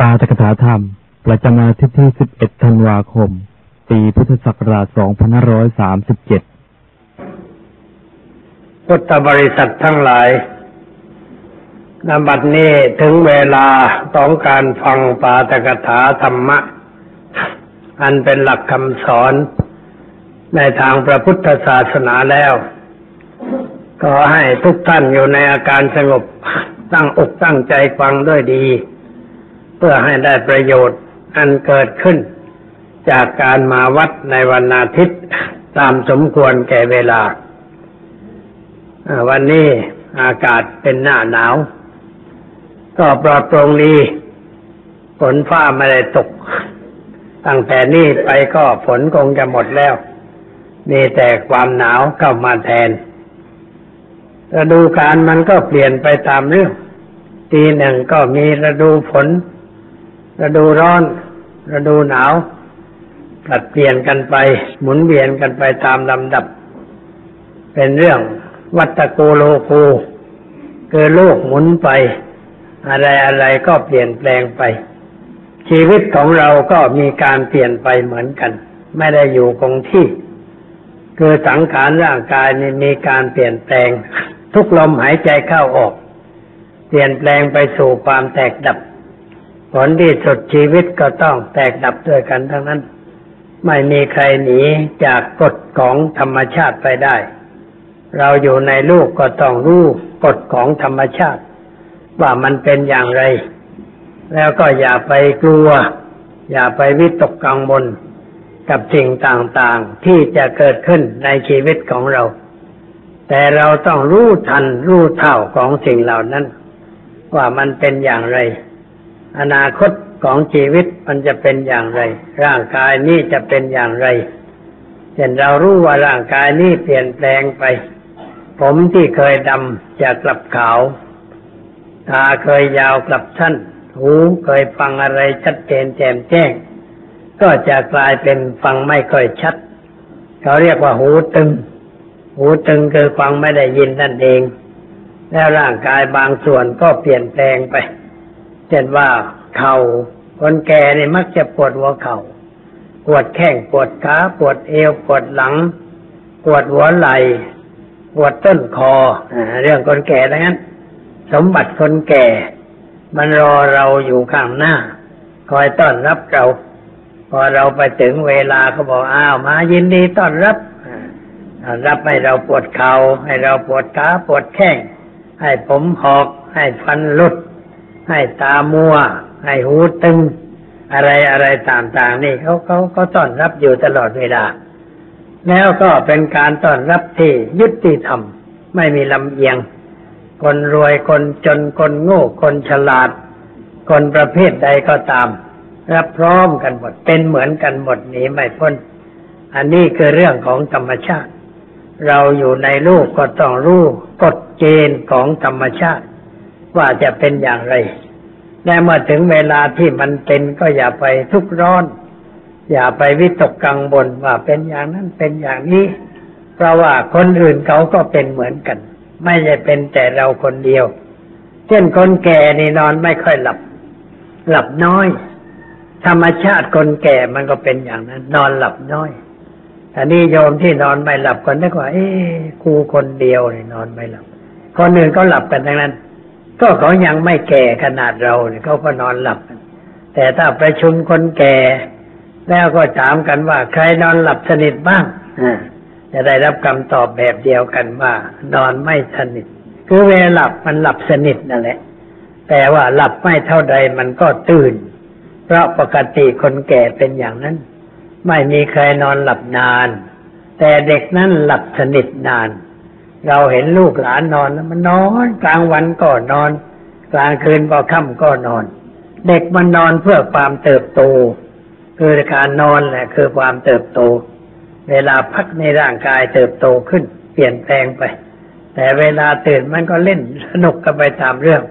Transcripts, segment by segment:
ปาตกถาธรรม ประจำอาทิตย์ที่ 11 ธันวาคม ปีพุทธศักราช 2537 พุทธบริษัททั้งหลายนบัดนี้ถึงเวลาต้องการฟังปาตกถาธรรมะ อันเป็นหลักคำสอนในทางพระพุทธศาสนาแล้ว ก็ให้ทุกท่านอยู่ในอาการสงบตั้งอกตั้งใจฟังด้วยดี เพื่อให้ได้ประโยชน์อันเกิดขึ้น จากการมาวัดในวันอาทิตย์ตามสมควรแก่เวลา วันนี้อากาศเป็นหน้าหนาว ก็ปลอดโปร่งดีฝนฟ้าไม่ได้ตก ตั้งแต่นี้ไปก็ฝนคงจะหมดแล้วมีแต่ความหนาวเข้ามาแทนฤดูกาลมันก็เปลี่ยนไปตามเรื่องทีหนึ่งก็มีฤดูฝน ฤดูร้อนฤดูหนาวผลัดเปลี่ยนกันไป หมุนเวียนกันไปตามลำดับ เป็นเรื่องวัตโกโลโกคือโลกหมุนไป อะไรอะไรก็เปลี่ยนแปลงไป ชีวิตของเราก็มีการเปลี่ยนไปเหมือนกัน ไม่ได้อยู่คงที่ คือสังขารร่างกายนี่มีการเปลี่ยนแปลง ทุกลมหายใจเข้าออก เปลี่ยนแปลงไปสู่ความแตกดับ ผลที่สุดชีวิตก็ต้องแตกดับด้วยกันทั้งนั้น ไม่มีใครหนีจากกฎของธรรมชาติไปได้ เราอยู่ในโลกก็ต้องรู้กฎของธรรมชาติ ว่ามันเป็นอย่างไร แล้วก็อย่าไปกลัว อย่าไปวิตกกังวลกับสิ่งต่างๆที่จะเกิดขึ้นในชีวิตของเรา แต่เราต้องรู้ทันรู้เท่าของสิ่งเหล่านั้น ว่ามันเป็นอย่างไร อนาคตของชีวิตมันจะเป็นอย่างไร ร่างกายนี้จะเป็นอย่างไรเช่นเรารู้ว่าร่างกายนี้เปลี่ยนแปลงไป ผมที่เคยดำจะกลับขาว ตาเคยยาวกลับสั้น หูเคยฟังอะไรชัดเจนแจ่มแจ้ง ก็จะกลายเป็นฟังไม่ค่อยชัด เขาเรียกว่าหูตึง หูตึงคือฟังไม่ได้ยินนั่นเอง แล้วร่างกายบางส่วนก็เปลี่ยนแปลงไป เช่นว่าเข่าคนแก่เนี่ยมักจะปวดหัวเข่าปวดแข้งปวดขาปวดเอวปวดหลัง ปวดหัวไหล่ปวดต้นคออเรื่องคนแก่ดังนั้น สมบัติคนแก่ มันรอเราอยู่ข้างหน้า คอยต้อนรับเรา พอเราไปถึงเวลาเขาบอกอ้าวมายินดีต้อนรับรับให้เราปวดเขา่าให้เราปวดขาปวดแข้งให้ผมหอกให้ฟันหลุด ให้ตามัว ให้หูตึง อะไรอะไรต่างๆนี่เขาเขาเขาต้อนรับอยู่ตลอดเวลา แล้วก็เป็นการต้อนรับที่ยุติธรรม ไม่มีลำเอียง คนรวยคนจนคนโง่คนฉลาด คนประเภทใดก็ตาม รับพร้อมกันหมดเป็นเหมือนกันหมดหนีไม่พ้น อันนี้คือเรื่องของธรรมชาติ เราอยู่ในโลกก็ต้องรู้กฎเกณฑ์ของธรรมชาติ ว่าจะเป็นอย่างไร และเมื่อถึงเวลาที่มันเป็นก็อย่าไปทุกข์ร้อน อย่าไปวิตกกังวลว่าเป็นอย่างนั้นเป็นอย่างนี้ เพราะว่าคนอื่นเขาก็เป็นเหมือนกัน ไม่ใช่เป็นแต่เราคนเดียว เช่นคนแก่นี่นอนไม่ค่อยหลับ หลับน้อย ธรรมชาติคนแก่มันก็เป็นอย่างนั้น นอนหลับน้อยอันนี้โยมที่นอนไม่หลับคนนึกว่า เอ๊กูคนเดียวนี่นอนไม่หลับ คนอื่นก็หลับกันทั้งนั้น ก็เขายังไม่แก่ขนาดเราเนี่ยเขาก็นอนหลับ แต่ถ้าประชุมคนแก่ แล้วก็ถามกันว่า ใครนอนหลับสนิทบ้างจะได้รับคำตอบแบบเดียวกันว่า นอนไม่สนิท คือเวลาหลับมันหลับสนิทนั่นแหละ แต่ว่าหลับไม่เท่าใดมันก็ตื่น เพราะปกติคนแก่เป็นอย่างนั้น ไม่มีใครนอนหลับนาน แต่เด็กนั้นหลับสนิทนาน เราเห็นลูกหลานนอน มันนอนกลางวันก็นอน กลางคืนพอค่ำก็นอน เด็กมันนอนเพื่อความเติบโต คือการนอนแหละคือความเติบโต เวลาพักในร่างกายเติบโตขึ้น เปลี่ยนแปลงไป แต่เวลาตื่นมันก็เล่นสนุกกันไปตามเรื่อง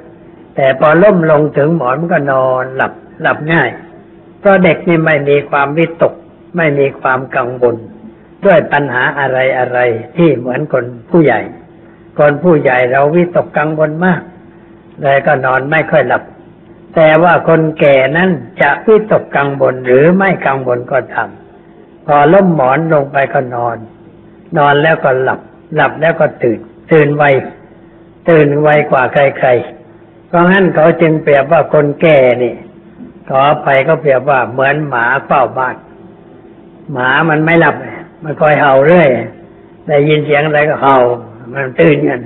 แต่พอล่มลงถึงหมอนมันก็นอนหลับหลับง่าย เพราะเด็กนี่ไม่มีความวิตก ไม่มีความกังวล ด้วยปัญหาอะไรอะไรที่เหมือนคนผู้ใหญ่ คนผู้ใหญ่เราวิตกกังวลมาก เลยก็นอนไม่ค่อยหลับ แต่ว่าคนแก่นั้นจะวิตกกังวลหรือไม่กังวลก็ตามพอล้มหมอนลงไปก็นอน นอนแล้วก็หลับ หลับแล้วก็ตื่น ตื่นไว ตื่นไวกว่าใครๆ เพราะงั้นเขาจึงเปรียบว่าคนแก่นี่ขอไปก็เปรียบว่าเหมือนหมาเฝ้าบ้านหมามันไม่หลับเมันคอยเห่าเรื่อยได้ยินเสียงอะไรก็เห่า มันตื่นกัน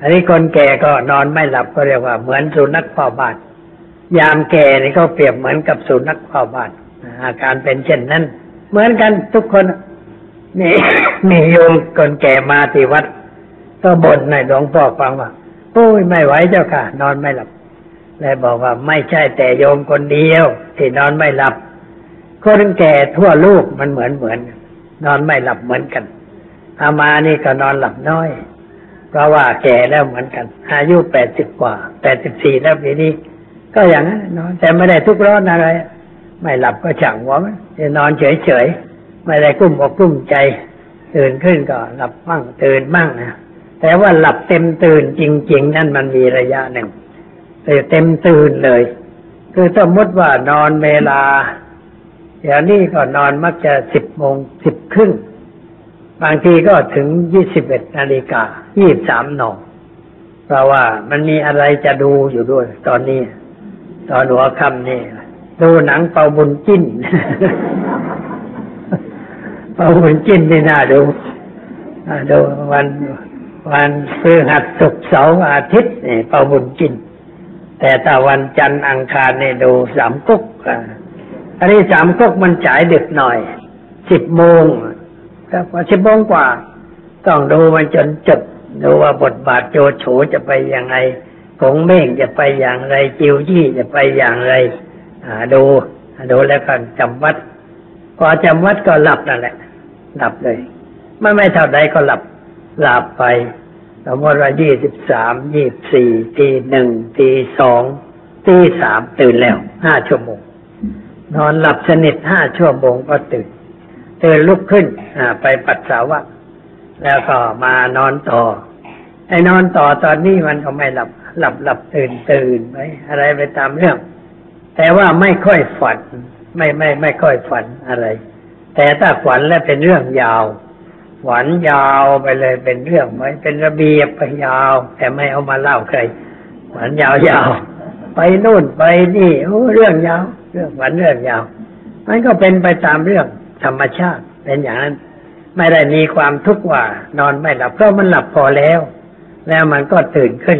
อันนี้คนแก่ก็นอนไม่หลับก็เรียกว่า เหมือนสุนัขเฝ้าบ้านยามแก่นี่ก็เปรียบเหมือนกับสุนัขเฝ้าบ้านอาการเป็นเช่นนั้น เหมือนกันทุกคนนี่มีโยมคนแก่มาที่วัด ก็บ่นในหลวงพ่อฟังว่าโอ้ยไม่ไหวเจ้าค่ะ นอนไม่หลับเลยบอกว่าไม่ใช่แต่โยมคนเดียว ที่นอนไม่หลับ คนแก่ทั่วโลกมันเหมือนเหมือนน นอนไม่หลับเหมือนกัน อามานี่ก็นอนหลับน้อย เพราะว่าแก่แล้วเหมือนกัน อายุแปดสิบกว่าแปดสิบสี่แล้วปีนี้ก็อย่างนั้นนอนแต่ไม่ได้ทุกร้อนอะไร ไม่หลับก็ chẳng หัวมันจะนอนเฉยๆไม่ได้กุ้มอกกุ้มใจ ตื่นขึ้นก็หลับบ้างตื่นบ้างนะแต่ว่าหลับเต็มตื่นจริง ๆ นั่นมันมีระยะหนึ่งแต่เต็มตื่นเลย คือสมมติว่านอนเวลา เดี๋ยวนี้ก็นอนมักจะสิบโมงสิบครึ่งบางทีก็ถึงยี่สิบเอ็ดนาฬิกายี่สามนเพราะว่ามันมีอะไรจะดูอยู่ด้วย ตอนนี้ ตอนหัวค่ำนี่ดูหนังเปาบุญจิ้น เปาบุญจิ้นนี่น่าดูาดูวันวันพฤหัสศุกร์เสาร์อาทิตย์นี่เปาบุญจิ้น แต่ถ้าวันจันทร์อังคารนี่ดูสามก๊ก อันนี้สามก๊กมันฉายดึกหน่อยสิบโมงก็พอสิบโมงกว่า ต้องดูมันจนจบดูว่าบทบาทโจโฉจะไปยังไงผงเม่งจะไปอย่างไร จิวยี่จะไปอย่างไร อ่าดูดูแล้วก็จำวัด พอจำวัดก็หลับนั่นแหละหลับเลยไม่ไม่เท่าใดก็หลับหลับไปสมมติว่ายี่สิบสามยี่สี่ตีหนึ่งตีสองตีสามตื่นแล้วห้าชั่วโมง นอนหลับสนิทห้าชั่วโมงก็ตื่นตื่นลุกขึ้นไปปัสสาวะ แล้วก็มานอนต่อไอ้นอนต่อตอนนี้มันก็ไม่หลับ หลับหลับตื่นตื่นไปอะไรไปตามเรื่อง แต่ว่าไม่ค่อยฝัน ไม่ไม่ ไม่ค่อยฝันอะไร แต่ถ้าฝันแล้วเป็นเรื่องยาวฝันยาวไปเลยเป็นเรื่องไว้เป็นระเบียบไปยาว แต่ไม่เอามาเล่าใครฝันยาวยาวๆไปนู่นไปนี่โอ้เรื่องยาว เรื่องฝันเรื่องยาวมันก็เป็นไปตามเรื่องธรรมชาติ เป็นอย่างนั้น ไม่ได้มีความทุกข์ว่า นอนไม่หลับเพราะมันหลับพอแล้ว แล้วมันก็ตื่นขึ้น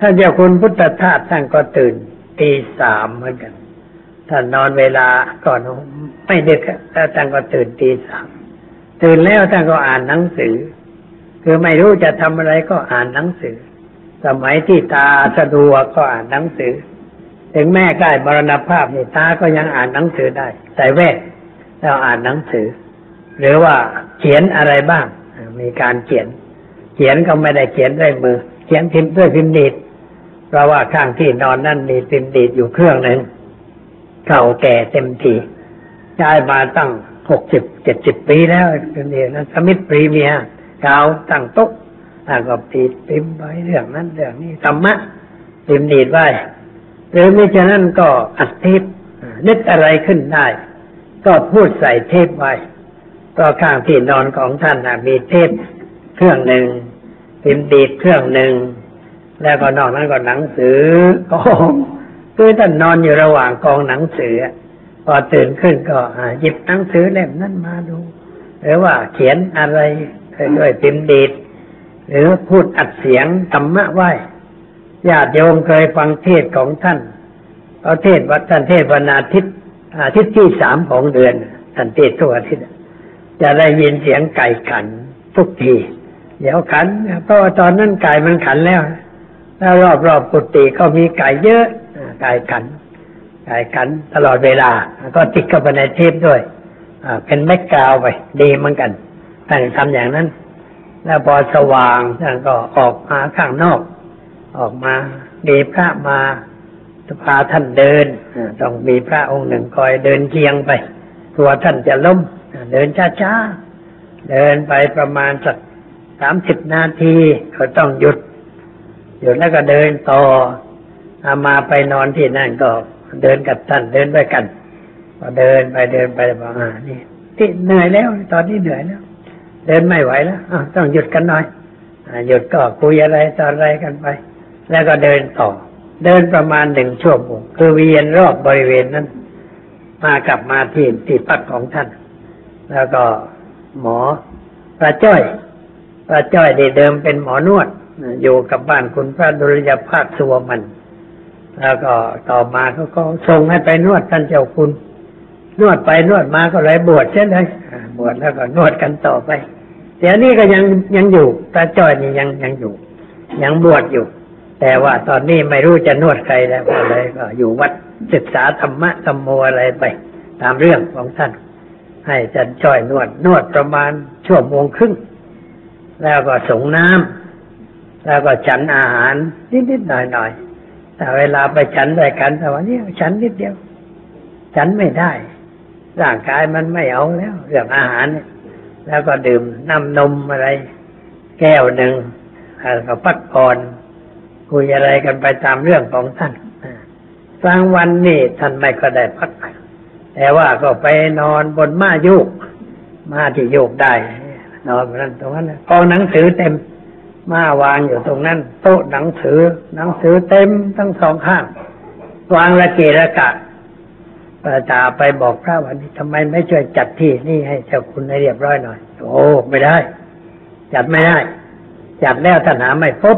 ท่านเจ้าคุณพุทธทาสท่านก็ตื่นตีสามเหมือนกันท่านนอนเวลาก่อนไม่ดึกอะแล้วท่านก็ตื่นตีสามตื่นแล้วท่านก็อ่านหนังสือ คือไม่รู้จะทำอะไรก็อ่านหนังสือ สมัยที่ตาสะดวกก็อ่านหนังสือ ถึงแม่ใกล้มรณภาพนี่ตาก็ยังอ่านหนังสือได้ ใส่แว่นแล้วอ่านหนังสือ หรือว่าเขียนอะไรบ้าง มีการเขียน เขียนก็ไม่ได้เขียนด้วยมือ เขียนพิมพ์ด้วยพิมพ์ดีดเพราะว่าข้างที่นอนนั่นมีพิมพ์ดีดอยู่เครื่องหนึ่งเก่าแก่เต็มทีย้ายมาตั้งหกสิบเจ็ดสิบปีแล้วพิมพ์ดีดนั้นสมิธปรีเมียเก่าตั้งโต๊ะอ่าก็ติดพิมพ์ไว้เรื่องนั้นเรื่องนี้ธรรมะพิมพ์ดีดไว้ หรือไมิฉะนั้นก็อัดเทปนึกอะไรขึ้นได้ ก็พูดใส่เทปไว้ก็ข้างที่นอนของท่านมีเทปเครื่องหนึ่งพิมพ์ดีดเครื่องหนึ่งแล้วก็นอกนั้นก็หนังสือโอ้คือท่านนอนอยู่ระหว่างกองหนังสือพอตื่นขึ้นก็หยิบหนังสือเล่มนั้นมาดู หรือว่าเขียนอะไรด้วยพิมพ์ดีดหรือพูดอัดเสียงธรรมะไว้ ญาติโยมเคยฟังเทศของท่านเขาเทศวัดท่านเทศวันอาทิตย์ อาทิตย์ที่สามของเดือนท่านเทศทุกอาทิตย์จะได้ยินเสียงไก่ขันทุกทีเดี๋ยวขันเพราะว่าตอนนั้นไก่มันขันแล้วแล้วรอบรอบกุฏิก็มีไก่เยอะไก่ขันไก่ขันตลอดเวลา ก็ติดเข้าไปในเทปด้วยเป็นแม็กกาวไปดีเหมือนกันท่านทำอย่างนั้น แล้วพอสว่างท่านก็ออกมาข้างนอก ออกมา มีพระมาพาท่านเดินอ่าต้องมีพระองค์หนึ่งคอยเดินเคียงไปกลัวท่านจะล้มอ่าเดินช้าๆ เดินไปประมาณสักสามสิบนาทีก็ต้องหยุด หยุดแล้วก็เดินต่ออามาไปนอนที่นั่นก็เดินกับท่านเดินด้วยกันก็เดินไปเดินไปบอกอ่านี่ที่เหนื่อยแล้ว ตอนนี้เหนื่อยแล้ว เดินไม่ไหวแล้วอะต้องหยุดกันหน่อยอ่าหยุดก็คุยอะไรตอนอะไรกันไป แล้วก็เดินต่อ เดินประมาณหนึ่งชั่วโมงคือเวียนรอบบริเวณนั้น มากลับมาที่ที่พักของท่าน แล้วก็หมอพระจ้อยพระจ้อยได้เดิมเป็นหมอนวด อยู่กับบ้านคุณพระดุลยภาคสุวมันแล้วก็ต่อมาเขาก็ส่งให้ไปนวดท่านเจ้าคุณ นวดไปนวดมาก็เลยบวชเช่นเลยบวชแล้วก็นวดกันต่อไปเดี๋ยวนี้ก็ยังยังอยู่พระจ้อยนี่ยังยังอยู่ ยังบวชอยู่ แต่ว่าตอนนี้ไม่รู้จะนวดใครแล้วก็เลยก็อยู่วัดศึกษาธรรมะธรรมโมอะไรไป ตามเรื่องของท่าน ให้จันจ้อยนวดนวดประมาณชั่วโมงครึ่ง แล้วก็ส่งน้ำแล้วก็ฉันอาหารนิดๆหน่อยๆแต่เวลาไปฉันด้วยกันแต่ว่านี่ฉันนิดเดียว ฉันไม่ได้ร่างกายมันไม่เอาแล้วเรื่องอาหาร แล้วก็ดื่มน้ำนมอะไร แก้วหนึ่งแล้วก็พักผ่อน คุยอะไรกันไปตามเรื่องของท่านอ่าบางวันนี่ท่านไม่ก็ได้พัก แต่ว่าก็ไปนอนบนม้าโยกม้าที่โยกได้นอนบนนั้นตรงนั้นกองหนังสือเต็มม้าวางอยู่ตรงนั้น โต๊ะหนังสือ หนังสือเต็มทั้งสองข้าง วางระเกะระกะพระจ่าไปบอกพระวันนี้ทำไมไม่ช่วยจัดที่นี่ให้เจ้าคุณให้เรียบร้อยหน่อย โอ้ไม่ได้ จัดไม่ได้ จัดแล้วท่านหาไม่พบ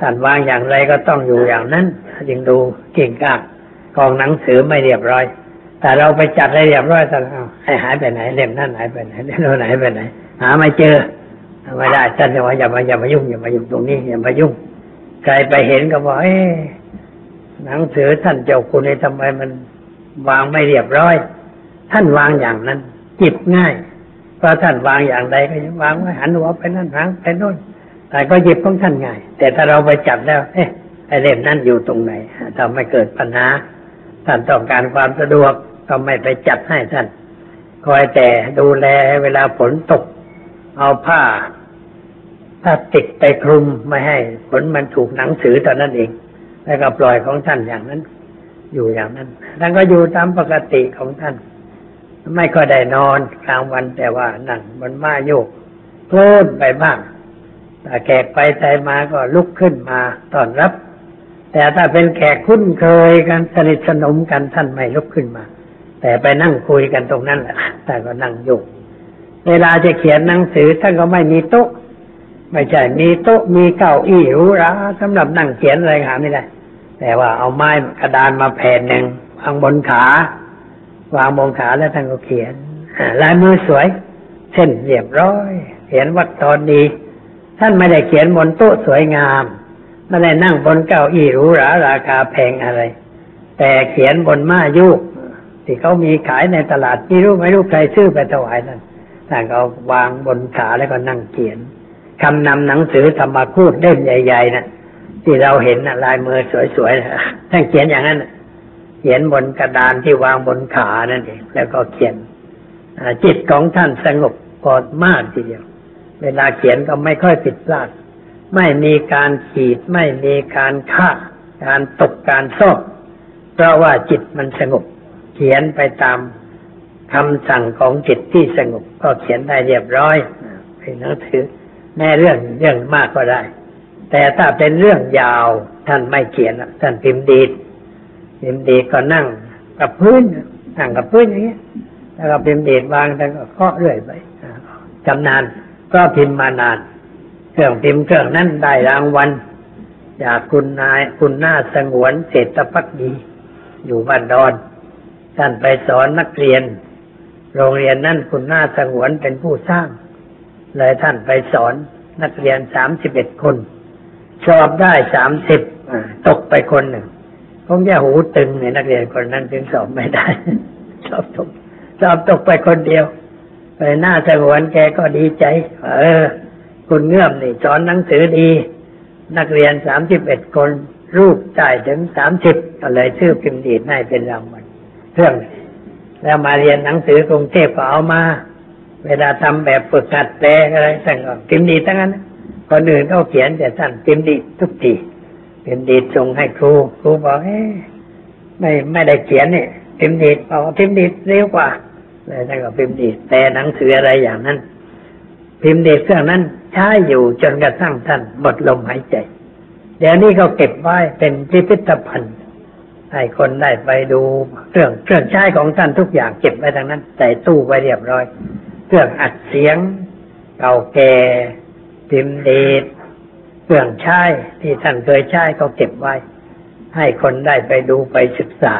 ท่านวางอย่างไรก็ต้องอยู่อย่างนั้นจึงดูเก่งกาจกองหนังสือไม่เรียบร้อย แต่เราไปจัดให้เรียบร้อยท่เอาให้หายไปไหนเล่มนั้นหายไปไหนเล่มโน้นหายไปไหน หาไม่เจอไม่ได้ท่านจะว่าอย่ามาอย่ามายุ่งอย่ามายุ่งตรงนี้อย่ามายุ่งใครไปเห็นก็บอกเอ๊หนังสือท่านเจ้าคุณนี่ทำไมมันวางไม่เรียบร้อย ท่านวางอย่างนั้นจิบง่ายเพราะท่านวางอย่างใดก็วางไว้หันหัวไปนั่นหางไปโน่น แต่ก็หยิบของท่านง่าย แต่ถ้าเราไปจับแล้ว เอ๊ะไอเล่มนั้นอยู่ตรงไหนทำให้เกิดปัญหาท่านต้องการความสะดวกก็ไม่ไปจัดให้ท่าน คอยแต่ดูแลเวลาฝนตก เอาผ้าถ้าติดไปคลุมไม่ให้ฝนมันถูกหนังสือตอนนั้นเอง แล้วก็ปล่อยของท่านอย่างนั้น อยู่อย่างนั้นท่านก็อยู่ตามปกติของท่าน ไม่ก็ได้นอนกลางวันแต่ว่านั่งบนม้าโยกเพลินไปบ้าง แขกไปใจมาก็ลุกขึ้นมาต้อนรับ แต่ถ้าเป็นแขกคุ้นเคยกันสนิทสนมกันท่านไม่ลุกขึ้นมา แต่ไปนั่งคุยกันตรงนั้นแหละแต่ก็นั่งอยู่เวลาจะเขียนหนังสือท่านก็ไม่มีโต๊ะไม่ใช่มีโต๊ะมีเก้าอี้หรูหราสำหรับนั่งเขียนอะไรหาไม่ได้แต่ว่าเอาไม้กระดานมาแผ่นหนึ่งวางบนขาวางบนขาแล้วท่านก็เขียนลายมือสวย เส้นเรียบร้อย เขียนวัดตอนดี ท่านไม่ได้เขียนบนโต๊ะสวยงาม ไม่ได้นั่งบนเก้าอี้หรูหราราคาแพงอะไร แต่เขียนบนม้ายุกที่เขามีขายในตลาดไม่รู้ไม่รู้ใครซื้อไปถวายนั่นท่านก็วางบนขาแล้วก็นั่งเขียนคำนำหนังสือธรรมคูตเล่มใหญ่ๆนะที่เราเห็นนะลายมือสวยๆนะท่านเขียนอย่างนั้นนะเขียนบนกระดานที่วางบนขานั่นเองแล้วก็เขียนจิตของท่านสงบกอดมากทีเดียว เวลาเขียนก็ไม่ค่อยผิดพลาด ไม่มีการขีด ไม่มีการฆ่า การตกการซ่อมเพราะว่าจิตมันสงบ เขียนไปตามคำสั่งของจิตที่สงบ ก็เขียนได้เรียบร้อยเป็นหนังสือแม่เรื่องเรื่องมากก็ได้ แต่ถ้าเป็นเรื่องยาวท่านไม่เขียนท่านพิมพ์ดีดพิมพ์ดีดก็นั่งกับพื้นนั่งกับพื้นอย่างเงี้ยแล้วก็พิมพ์ดีดวางท่านก็เคาะเรื่อยไปจำนาน ก็พิมพ์มานาน เครื่องพิมพ์เครื่องนั้นได้รางวัลจากคุณนายคุณหน้าสงวนเศรษฐพักดี อยู่บ้านดอนท่านไปสอนนักเรียน โรงเรียนนั่นคุณหน้าสงวนเป็นผู้สร้าง เลยท่านไปสอนนักเรียนสามสิบเอ็ดคน สอบได้สามสิบตกไปคนหนึ่งคงจะหูตึงในนักเรียนคนนั้นจึงสอบไม่ได้ สอบตกสอบตกไปคนเดียว ไปหน้าสงวนแกก็ดีใจ เออ คุณเงื่อมนี่สอนหนังสือดี นักเรียนสามสิบเอ็ดคนรูปจ่ายถึงสามสิบก็เลยชื่อพิมพ์ดีดให้เป็นรางวัลเรื่อง แล้วมาเรียนหนังสือกรุงเทพก็เอามา เวลาทำแบบฝึกหัดแปลอะไรท่านก็พิมพ์ดีทั้งนั้นคนอื่นเขาเขียนแต่ท่านพิมพ์ดีทุกทีพิมพ์ดีส่งให้ครูครูบอกเอ๊ะไม่ไม่ได้เขียนเนี่ยพิมพ์ดีบอกว่าพิมพ์ดีเร็วกว่า เลยท่านก็พิมพ์ดีดแต่หนังสืออะไรอย่างนั้น พิมพ์ดีดเครื่องนั้นใช้อยู่จนกระทั่งท่านหมดลมหายใจ เดี๋ยวนี้ก็เก็บไว้เป็นพิพิธภัณฑ์ให้คนได้ไปดูเครื่องเครื่องใช้ของท่านทุกอย่างเก็บไว้ทั้งนั้นใส่ตู้ไว้เรียบร้อย เครื่องอัดเสียง เก่าแก่พิมพ์ดีดเครื่องใช้ที่ท่านเคยใช้ก็เก็บไว้ ให้คนได้ไปดูไปศึกษา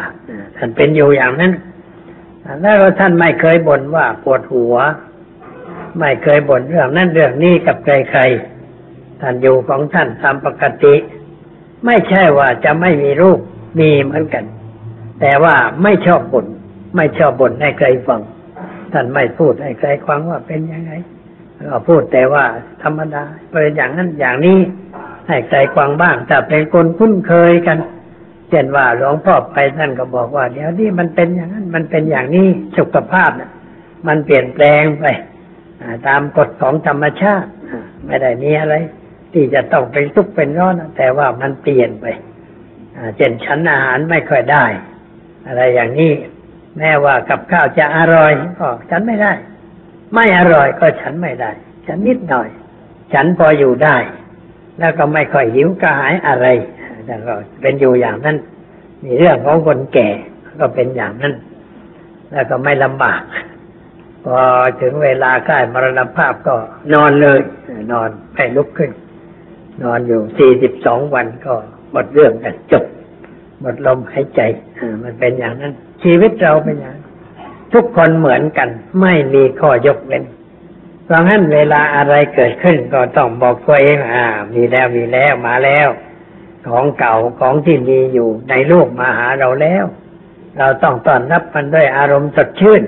ท่านเป็นอยู่อย่างนั้น แล้วท่านไม่เคยบ่นว่าปวดหัว ไม่เคยบ่นเรื่องนั้นเรื่องนี้กับใครๆท่านอยู่ของท่านตามปกติ ไม่ใช่ว่าจะไม่มีรูปมีเหมือนกัน แต่ว่าไม่ชอบบ่นไม่ชอบบ่นให้ใครฟังท่านไม่พูดให้ใครฟังว่าเป็นยังไงก็พูดแต่ว่าธรรมดาเป็นอย่างนั้นอย่างนี้ให้ใครฟังบ้างแต่เป็นคนคุ้นเคยกัน เช่นว่าหลวงพ่อไปท่านก็บอกว่า เดี๋ยวนี้มันเป็นอย่างนั้นมันเป็นอย่างนี้สุขภาพนะมันเปลี่ยนแปลงไปตามกฎของธรรมชาติ ไม่ได้มีอะไร ที่จะต้องเป็นทุกข์เป็นร้อนแต่ว่ามันเปลี่ยนไปเช่นฉันอาหารไม่ค่อยได้ อะไรอย่างนี้ แม้ว่ากับข้าวจะอร่อยก็ฉันไม่ได้ ไม่อร่อยก็ฉันไม่ได้ ฉันนิดหน่อย ฉันพออยู่ได้ แล้วก็ไม่ค่อยหิวกระหายอะไร แต่ก็เป็นอยู่อย่างนั้น มีเรื่องของคนแก่ก็เป็นอย่างนั้น แล้วก็ไม่ลำบาก พอถึงเวลาใกล้มรณภาพก็นอนเลย นอนไม่ลุกขึ้น นอนอยู่สี่สิบสองวันก็หมดเรื่องกันจบ หมดลมหายใจมันเป็นอย่างนั้น ชีวิตเราเป็นอย่างทุกคนเหมือนกัน ไม่มีข้อยกเว้นเพราะงั้นเวลาอะไรเกิดขึ้นก็ต้องบอกตัวเองอ่า มีแล้วมีแล้วมาแล้ว ของเก่าของที่มีอยู่ในโลกมาหาเราแล้ว เราต้องต้อนรับมันด้วยอารมณ์สดชื่น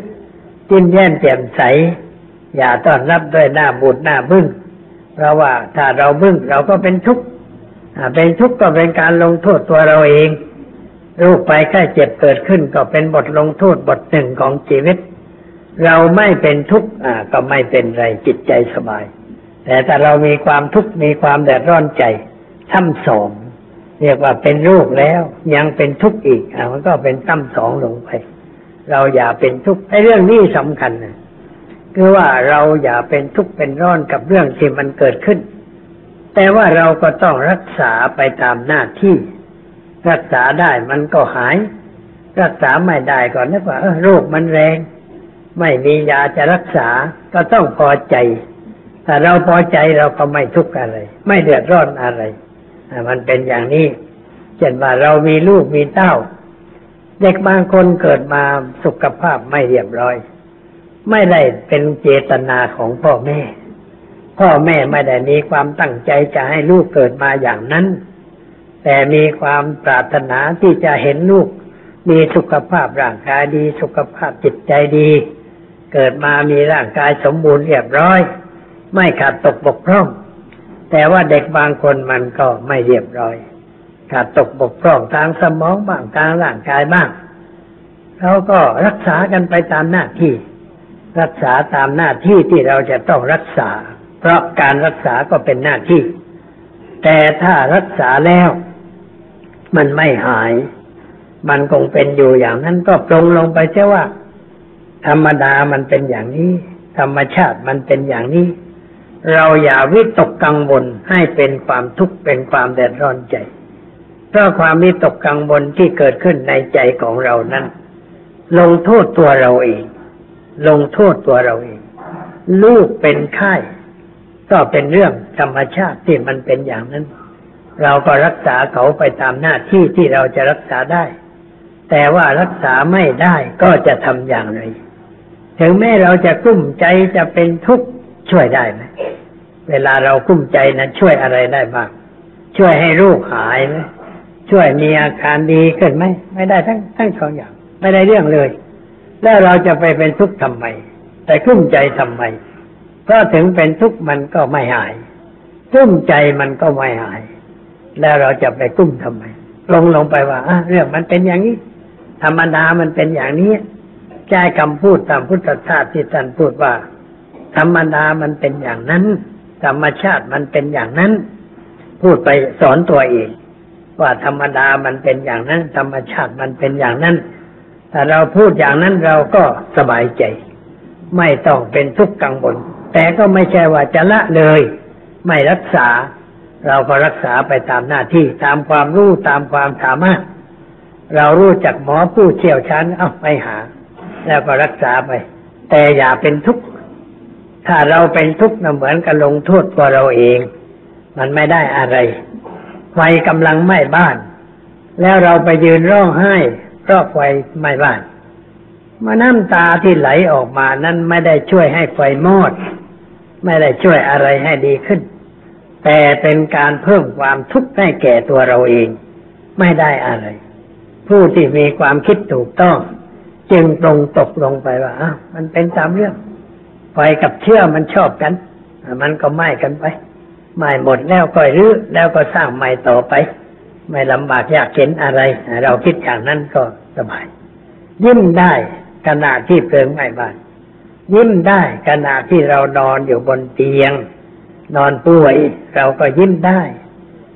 จิ้นแย้มแจ่มใส อย่าต้อนรับด้วยหน้าบูดหน้าบึ้งเพราะว่าถ้าเราบึ้งเราก็เป็นทุกข์เป็นทุกข์ก็เป็นการลงโทษตัวเราเองรูปไปแค่เจ็บเกิดขึ้นก็เป็นบทลงโทษบทหนึ่งของชีวิต เราไม่เป็นทุกข์ก็ไม่เป็นไรจิตใจสบาย แต่ถ้าเรามีความทุกข์มีความแดดร้อนใจซ้ำสอง เรียกว่าเป็นรูปแล้วยังเป็นทุกข์อีกอมันก็เป็นซ้ำสองลงไป เราอย่าเป็นทุกข์ไอ้เรื่องนี้สำคัญนะคือว่าเราอย่าเป็นทุกข์เป็นร้อนกับเรื่องที่มันเกิดขึ้น แต่ว่าเราก็ต้องรักษาไปตามหน้าที่ รักษาได้มันก็หาย รักษาไม่ได้ก่อนนึกว่าโรคมันแรง ไม่มียาจะรักษาก็ต้องพอใจถ้าเราพอใจเราก็ไม่ทุกข์อะไร ไม่เดือดร้อนอะไร มันเป็นอย่างนี้เช่นว่าเรามีลูกมีเต้า เด็กบางคนเกิดมาสุขภาพไม่เรียบร้อย ไม่ได้เป็นเจตนาของพ่อแม่ พ่อแม่ไม่ได้มีความตั้งใจจะให้ลูกเกิดมาอย่างนั้น แต่มีความปรารถนาที่จะเห็นลูก มีสุขภาพร่างกายดี สุขภาพจิตใจดี เกิดมามีร่างกายสมบูรณ์เรียบร้อย ไม่ขาดตกบกพร่อง แต่ว่าเด็กบางคนมันก็ไม่เรียบร้อยขาดตกบกพร่องทางสมองบ้างทางร่างกายบ้างเราก็รักษากันไปตามหน้าที่ รักษาตามหน้าที่ที่เราจะต้องรักษา เพราะการรักษาก็เป็นหน้าที่ แต่ถ้ารักษาแล้ว มันไม่หาย มันคงเป็นอยู่อย่างนั้นก็ปรงลงไปเช่ว่า ธรรมดามันเป็นอย่างนี้ ธรรมชาติมันเป็นอย่างนี้ เราอย่าวิตกกังวลให้เป็นความทุกข์เป็นความแดดร้อนใจ เพราะความวิตกกังวลที่เกิดขึ้นในใจของเรานั้น ลงโทษตัวเราเอง ลงโทษตัวเราเอง ลูกเป็นไข้ก็เป็นเรื่องธรรมชาติที่มันเป็นอย่างนั้น เราก็รักษาเขาไปตามหน้าที่ที่เราจะรักษาได้ แต่ว่ารักษาไม่ได้ก็จะทำอย่างไร ถึงแม้เราจะกุ้มใจจะเป็นทุกข์ ช่วยได้ไหมเวลาเรากุ้มใจนั้นช่วยอะไรได้บ้าง ช่วยให้ลูกหายไหมช่วยมีอาการดีขึ้นไหมไม่ได้ทั้งทั้งสองอย่าง ไม่ได้เรื่องเลย แล้วเราจะไปเป็นทุกข์ทำไม แต่กุ้มใจทำไมเพราะถึงเป็นทุกข์มันก็ไม่หายกุ้มใจมันก็ไม่หาย แล้วเราจะไปกุ้มทำไม ลงลงไปว่าเรื่องมันเป็นอย่างนี้ ธรรมดามันเป็นอย่างนี้ใช้คำพูดตามพุทธทาสที่ท่านพูดว่า ธรรมดามันเป็นอย่างนั้น ธรรมชาติมันเป็นอย่างนั้น พูดไปสอนตัวเองว่าธรรมดามันเป็นอย่างนั้น ธรรมชาติมันเป็นอย่างนั้นแต่เราพูดอย่างนั้นเราก็สบายใจ ไม่ต้องเป็นทุกข์กังวลแต่ก็ไม่ใช่ว่าจะละเลย ไม่รักษา เราก็รักษาไปตามหน้าที่ตามความรู้ตามความสามารถ เรารู้จักหมอผู้เชี่ยวชาญเอาไปหา แล้วก็รักษาไป แต่อย่าเป็นทุกข์ ถ้าเราเป็นทุกข์เหมือนกับลงโทษตัวเราเอง มันไม่ได้อะไร ไฟกำลังไหม้บ้าน แล้วเราไปยืนร้องไห้เพราะไฟไหม้บ้านมาน้ำตาที่ไหลออกมานั้นไม่ได้ช่วยให้ไฟมอด ไม่ได้ช่วยอะไรให้ดีขึ้น แต่เป็นการเพิ่มความทุกข์ให้แก่ตัวเราเอง ไม่ได้อะไร ผู้ที่มีความคิดถูกต้อง จึงตรงตกลงไปว่าอ้าวมันเป็นตามเรื่อง ไฟกับเชื่อมันชอบกัน มันก็ไหม้กันไปไหม้หมดแล้วก็รื้อแล้วก็สร้างใหม่ต่อไป ไม่ลำบากยากเข็นอะไร เราคิดอย่างนั้นก็สบาย ยิ้มได้ขณะที่เพลิงไหม้บ้าน ยิ้มได้ขณะที่เรานอนอยู่บนเตียง นอนป่วย เราก็ยิ้มได้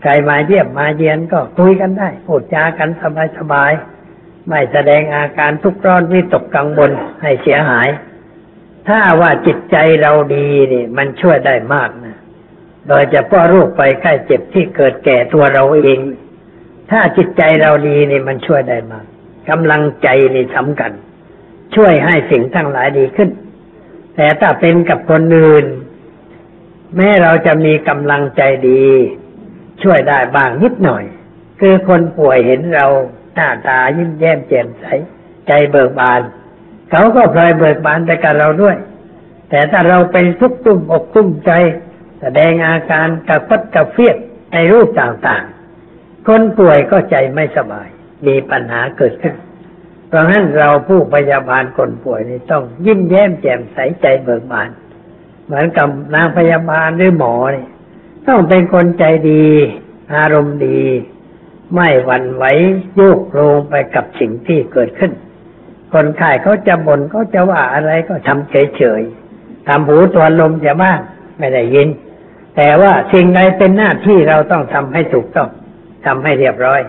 ใครมาเยี่ยมมาเยียนก็คุยกันได้พูดจากันสบายๆไม่แสดงอาการทุกข์ร้อนวิตกกังวลให้เสียหาย ถ้าว่าจิตใจเราดีนี่มันช่วยได้มากนะโดยเฉพาะโรคไปไข้เจ็บที่เกิดแก่ตัวเราเอง ถ้าจิตใจเราดีนี่มันช่วยได้มากกำลังใจนี่สำคัญช่วยให้สิ่งทั้งหลายดีขึ้น แต่ถ้าเป็นกับคนอื่น แม้เราจะมีกำลังใจดี ช่วยได้บ้างนิดหน่อย คือคนป่วยเห็นเราหน้าตายิ้มแย้มแจ่มใส ใจเบิกบาน เขาก็พลอยเบิกบานไปกับเราด้วย แต่ถ้าเราเป็นทุกข์ตุ้มอกตุ้มใจ แสดงอาการกระฟัดกระเฟียดในรูปต่างๆ คนป่วยก็ใจไม่สบาย มีปัญหาเกิดขึ้น เพราะฉะนั้นเราผู้พยาบาลคนป่วยนี่ต้องยิ้มแย้มแจ่มใสใจเบิกบาน เหมือนกับนางพยาบาลหรือหมอนี่ต้องเป็นคนใจดี อารมณ์ดี ไม่หวั่นไหวโยกโลงไปกับสิ่งที่เกิดขึ้น คนไข้เขาจะบน่นเขาจะว่าอะไรก็ทำเฉยๆทำหูตัวลมจะบ้างไม่ได้ยิน แต่ว่าสิ่งใดเป็นหน้าที่เราต้องทำให้ถูกต้องทำให้เรียบร้อย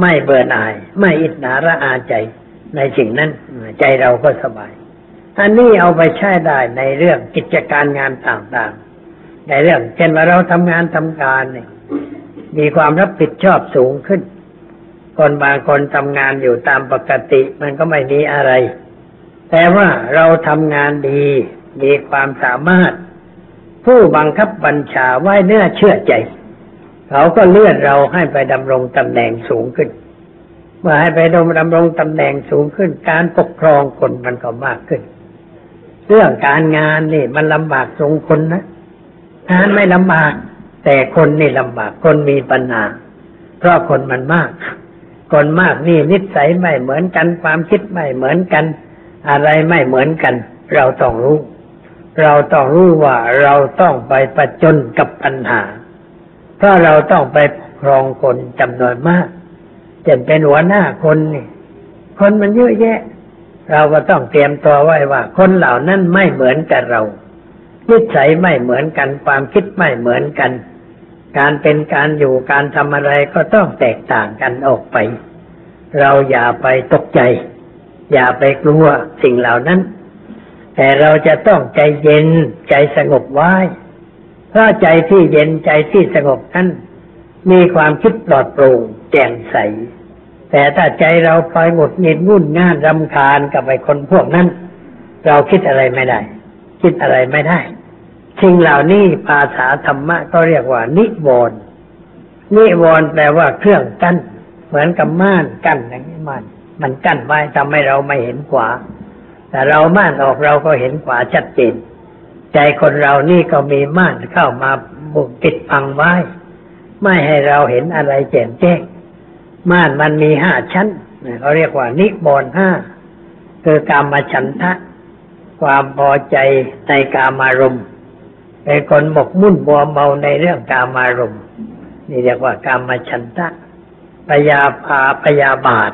ไม่เบื่อหน่าย ไม่อิจฉาระอาใจในสิ่งนั้นใจเราก็สบาย อันนี้เอาไปใช้ได้ในเรื่องกิจการงานต่างๆ ในเรื่อง เช่นว่าเราทำงานทำการเนี่ยมีความรับผิดชอบสูงขึ้น คนบางคนทำงานอยู่ตามปกติ มันก็ไม่มีอะไร แต่ว่าเราทำงานดีมีความสามารถ ผู้บังคับบัญชาไว้เนื้อเชื่อใจ เขาก็เลื่อนเราให้ไปดำรงตำแหน่งสูงขึ้นเมื่อให้ไปดำดำรงตำแหน่งสูงขึ้น การปกครองคนมันก็มากขึ้น เรื่องการงานนี่มันลำบากทรงคนนะงานไม่ลำบาก แต่คนนี่ลำบากคนมีปัญหาเพราะคนมันมาก คนมากนี่นิสัยไม่เหมือนกัน ความคิดไม่เหมือนกัน อะไรไม่เหมือนกัน เราต้องรู้ เราต้องรู้ว่าเราต้องไปประจนกับปัญหา เพราะเราต้องไปครองคนจำนวนมากจะเป็นหัวหน้าคนนี่คนมันเยอะแยะ เราก็ต้องเตรียมตัวไว้ว่า คนเหล่านั้นไม่เหมือนกับเรานิสัยไม่เหมือนกัน ความคิดไม่เหมือนกัน การเป็นการอยู่การทำอะไรก็ต้องแตกต่างกันออกไป เราอย่าไปตกใจ อย่าไปกลัวสิ่งเหล่านั้น แต่เราจะต้องใจเย็นใจสงบไว้เพราะใจที่เย็นใจที่สงบนั้นมีความคิดปลอดโปร่งแจ่มใส แต่ถ้าใจเราพลอยหงุดหงิดงุ่นง่านรำคาญกับไอ้คนพวกนั้น เราคิดอะไรไม่ได้ คิดอะไรไม่ได้ สิ่งเหล่านี้ภาษาธรรมะก็เรียกว่า นิวรณ์นิวรณ์แปลว่าเครื่องกั้น เหมือนกับม่านกั้นอย่างนี้ม่านมันกั้นไว้ทำให้เราไม่เห็นขวา แต่เราม่านออกเราก็เห็นขวาชัดเจน ใจคนเรานี่ก็มีม่านเข้ามาบุกปิดพังไว้ ไม่ให้เราเห็นอะไรแจ่มแจ้ง ม่านมันมีห้าชั้นเขาเรียกว่า นิวรณ์ห้าคือการมาฉันทะ ความพอใจในกามารมณ์ เป็นคนหมกมุ่นบัวเมาในเรื่องกามารมณ์นี่เรียกว่ากามาชันทะปยาพาปยาบาท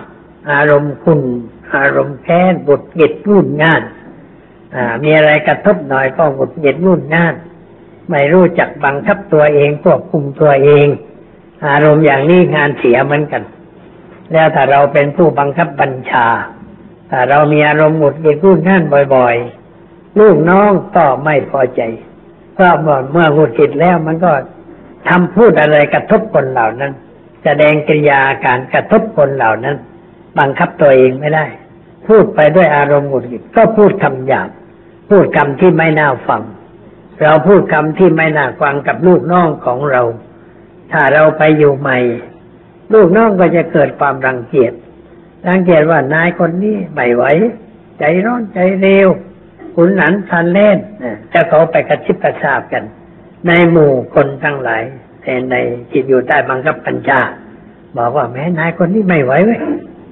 อารมณ์คุณอารมณ์แค้นบุดหงิดนุ่นงานมีอะไรกระทบหน่อยก็บุดหงิดนุ่นงาน ไม่รู้จักบังคับตัวเองควบคุมตัวเอง อารมณ์อย่างนี้งานเสียเหมือนกัน แล้วถ้าเราเป็นผู้บังคับบัญชาถ้าเรามีอารมณ์หงุดหงิดรุ่นท่านบ่อย ๆ ลูกน้องก็ไม่พอใจ เพราะเมื่อหงุดหงิดแล้วมันก็ทำพูดอะไรกระทบคนเหล่านั้น แสดงกิริยาการกระทบคนเหล่านั้น บังคับตัวเองไม่ได้ พูดไปด้วยอารมณ์หงุดหงิดก็พูดคำหยาบพูดคำที่ไม่น่าฟัง เราพูดคำที่ไม่น่าฟังกับลูกน้องของเรา ถ้าเราไปอยู่ใหม่ ลูกน้องก็จะเกิดความรังเกียจรังเกียจว่านายคนนี้ไม่ไหว ใจร้อนใจเร็ว ขุนหนันทันเล่นจะเขาไปกระชิบกระซาบกัน ในหมู่คนทั้งหลายแต่ในจิตอยู่ใต้บังคับปัญญาบอกว่าแม้นายคนนี้ไม่ไหวเว้ย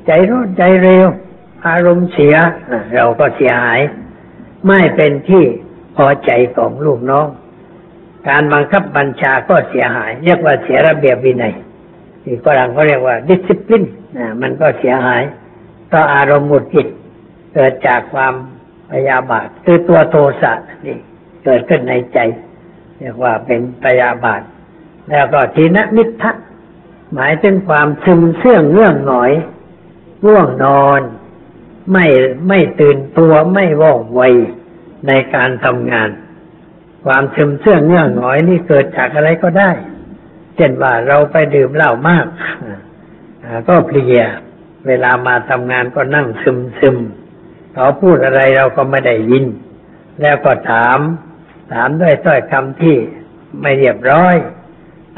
ใจร้อนใจเร็ว อารมณ์เสีย เราก็เสียหาย ไม่เป็นที่พอใจของลูกน้อง การบังคับบัญชาก็เสียหาย เรียกว่าเสียระเบียบวินัยที่ฝรั่งเขาเรียกว่าดิสซิปลินนะมันก็เสียหายเพราะอารมณ์หงุดหงิดเกิดจากความ พยาบาทคือตัวโทสะนี่เกิดขึ้นในใจ เรียกว่าเป็นพยาบาท แล้วก็ทีนมิทะหมายถึงความซึมเสื่องเงื่องหงอยง่วงนอน ไม่ไม่ตื่นตัวไม่ว่องไวในการทำงาน ความซึมเสื่องเงื่องหงอยนี่เกิดจากอะไรก็ได้ เช่นว่าเราไปดื่มเหล้ามาก ก็เพลีย เวลามาทำงานก็นั่งซึมซึม เขาพูดอะไรเราก็ไม่ได้ยิน แล้วก็ถาม ถามด้วยถ้อยคำที่ไม่เรียบร้อย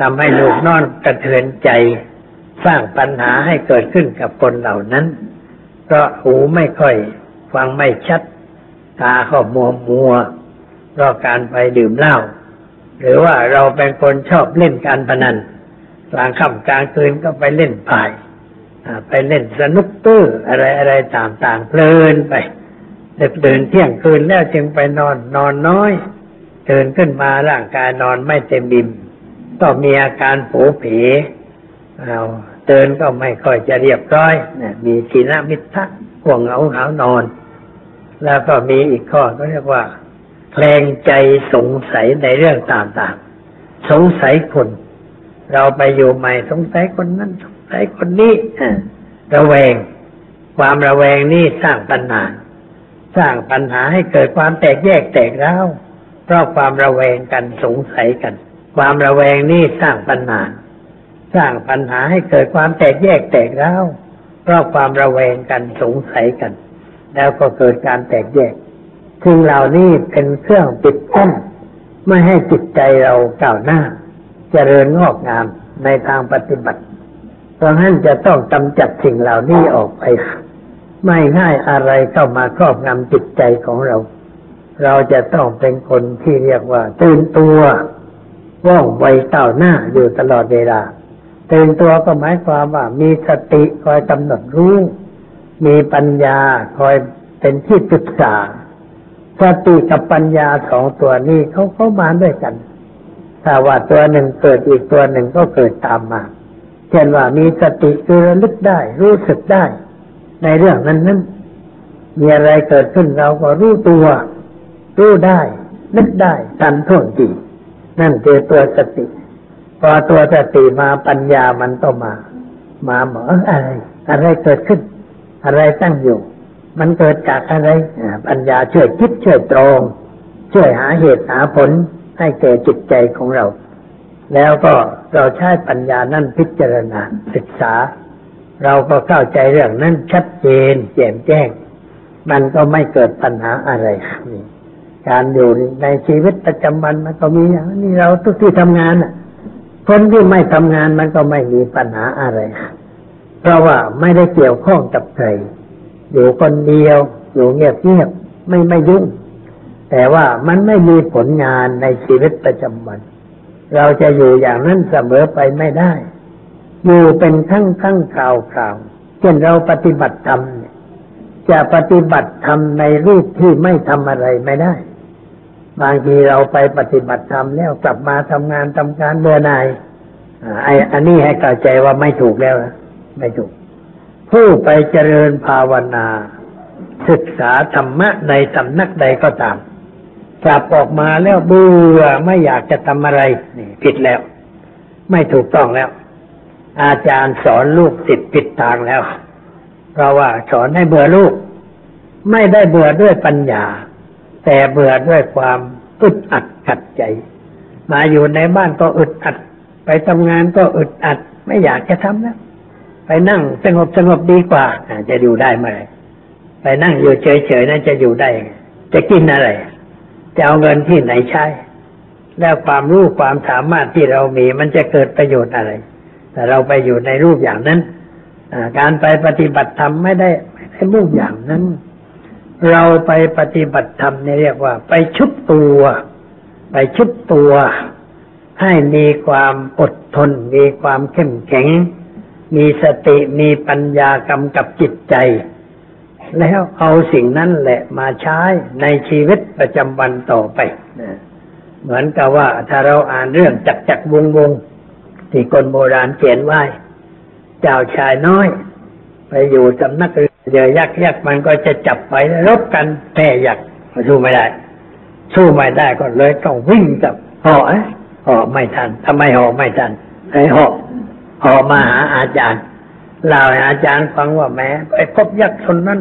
ทำให้ลูกนอนกระเทือนใจ สร้างปัญหาให้เกิดขึ้นกับคนเหล่านั้น เพราะหูไม่ค่อย ฟังไม่ชัด ตาก็มัวมัวเพราะการไปดื่มเหล้าหรือว่าเราเป็นคนชอบเล่นการพนันกลางค่ำกลางคืนก็ไปเล่นพาย ไปเล่นสนุกเตอร์อะไรอะไรต่างๆเพลินไปเดินเที่ยงคืนแล้วจึงไปนอนนอนน้อยตื่นขึ้นมาร่างกายนอนไม่เต็มบิมก็มีอาการโผเผเอาเดินก็ไม่ค่อยจะเรียบร้อยมีทีนมิทะห่วงเหงาหานอน แล้วก็มีอีกข้อก็เรียกว่าแคลงใจสงสัยในเรื่องต่างๆ สงสัยคน เราไปอยู่ใหม่สงสัยคนนั้นสง สัยคนนี้ระแวง ความระแวงนี่สร้างปัญหา สร้างปัญหาให้เกิดความแตกแยกแตกร้าวเพราะความระแวงกันสงสัยกัน ความระแวงนี่สร้างปัญหา สร้างปัญหาให้เกิดความแตกแยกแตกร้าวเพราะความระแวงกันสงสัยกัน แล้วก็เกิดการแตกแยกสิ่งเหล่านี้เป็นเครื่องปิดกั้นไม่ให้จิตใจเราก้าวหน้าจเจริญงอกงามในทางปฏิบัติ เพราะฉะนั้นจะต้องกำจัดสิ่งเหล่านี้ออกไป ไม่ง่ายอะไรเข้ามาครอบงำจิตใจของเรา เราจะต้องเป็นคนที่เรียกว่าตื่นตัวว่องไวก้าหน้าอยู่ตลอดเวลาตื่นตัวก็หมายความว่ามีสติคอยกำหนดรู้มีปัญญาคอยเป็นที่ปรึกษาสติกับปัญญาสองตัวนี้เขาเข้ามาด้วยกัน ถ้าว่าตัวหนึ่งเกิดอีกตัวหนึ่งก็เกิดตามมา เช่นว่ามีสติคือระลึกได้ รู้สึกได้ ในเรื่องนั้นนั้นมีอะไรเกิดขึ้นเราก็รู้ตัว รู้ได้ นึกได้ทันท่วงทีนั่นคือตัวสติ พอตัวสติมาปัญญามันก็มา มาเหมออะไร อะไรเกิดขึ้น อะไรตั้งอยู่ มันเกิดจากอะไรปัญญาช่วยคิดช่วยตรง ช่วยหาเหตุหาผลให้แก่จิตใจของเรา แล้วก็เราใช้ปัญญานั่นพิจารณาศึกษา เราก็เข้าใจเรื่องนั้นชัดเจนแจ่มแจ้ง มันก็ไม่เกิดปัญหาอะไรนี่การอยู่ในชีวิตประจำวันมันก็มีอย่างนี้เราทุกที่ทำงานอะคนที่ไม่ทำงานมันก็ไม่มีปัญหาอะไร เพราะว่าไม่ได้เกี่ยวข้องกับใคร อยู่คนเดียว อยู่เงียบเงียบไม่ไม่ยุ่ง แต่ว่ามันไม่มีผลงานในชีวิตประจำวัน เราจะอยู่อย่างนั้นเสมอไปไม่ได้ อยู่เป็นขั้งขั้งคราวคราวเช่นเราปฏิบัติธรรมจะปฏิบัติธรรมในรูปที่ไม่ทำอะไรไม่ได้ บางทีเราไปปฏิบัติธรรมแล้วกลับมาทำงานทำการเบื่อหน่ายไอ้อันนี้ให้เข้าใจว่าไม่ถูกแล้วนะไม่ถูก ผู้ไปเจริญภาวนา ศึกษาธรรมะในสำนักใดก็ตาม กลับออกมาแล้วเบื่อไม่อยากจะทำอะไรนี่ผิดแล้ว ไม่ถูกต้องแล้ว อาจารย์สอนลูกติดผิดทางแล้ว เพราะว่าสอนให้เบื่อลูก ไม่ได้เบื่อด้วยปัญญา แต่เบื่อด้วยความอึดอัดขัดใจ มาอยู่ในบ้านก็อึดอัด ไปทำงานก็อึดอัด ไม่อยากจะทำแล้ว ไปนั่งสงบสงบดีกว่าจะอยู่ได้ไหร่ไปนั่งอยู่เฉยๆนั่นจะอยู่ได้ จะกินอะไร จะเอาเงินที่ไหนใช้ แล้วความรู้ความสามารถที่เรามีมันจะเกิดประโยชน์อะไร แต่เราไปอยู่ในรูปอย่างนั้นการไปปฏิบัติธรรมไม่ได้ไม่ได้มุ่งอย่างนั้น เราไปปฏิบัติธรรมเนี่ยเรียกว่า ไปชุบตัว ไปชุบตัว ให้มีความอดทน มีความเข้มแข็ง มีสติมีปัญญากำกับจิตใจ แล้วเอาสิ่งนั้นแหละมาใช้ในชีวิตประจำวันต่อไปนะเหมือนกับว่าถ้าเราอ่านเรื่องจักรจักรวงศ์วงศ์ที่คนโบราณเขียนไว้ เจ้าชายน้อย ไปอยู่สำนักเรือยักษ์ยักษ์มันก็จะจับไปแล้วรบกันแพ้ยักษ์สู้ไม่ได้ สู้ไม่ได้ก็เลยต้องวิ่งกับห่อเอ๊ะห่อไม่ทันทำไมห่อไม่ทันไอ้ห่อห่อมาหาอาจารย์เล่าให้อาจารย์ฟังว่าแม้ไปพบยักษ์คนนั้น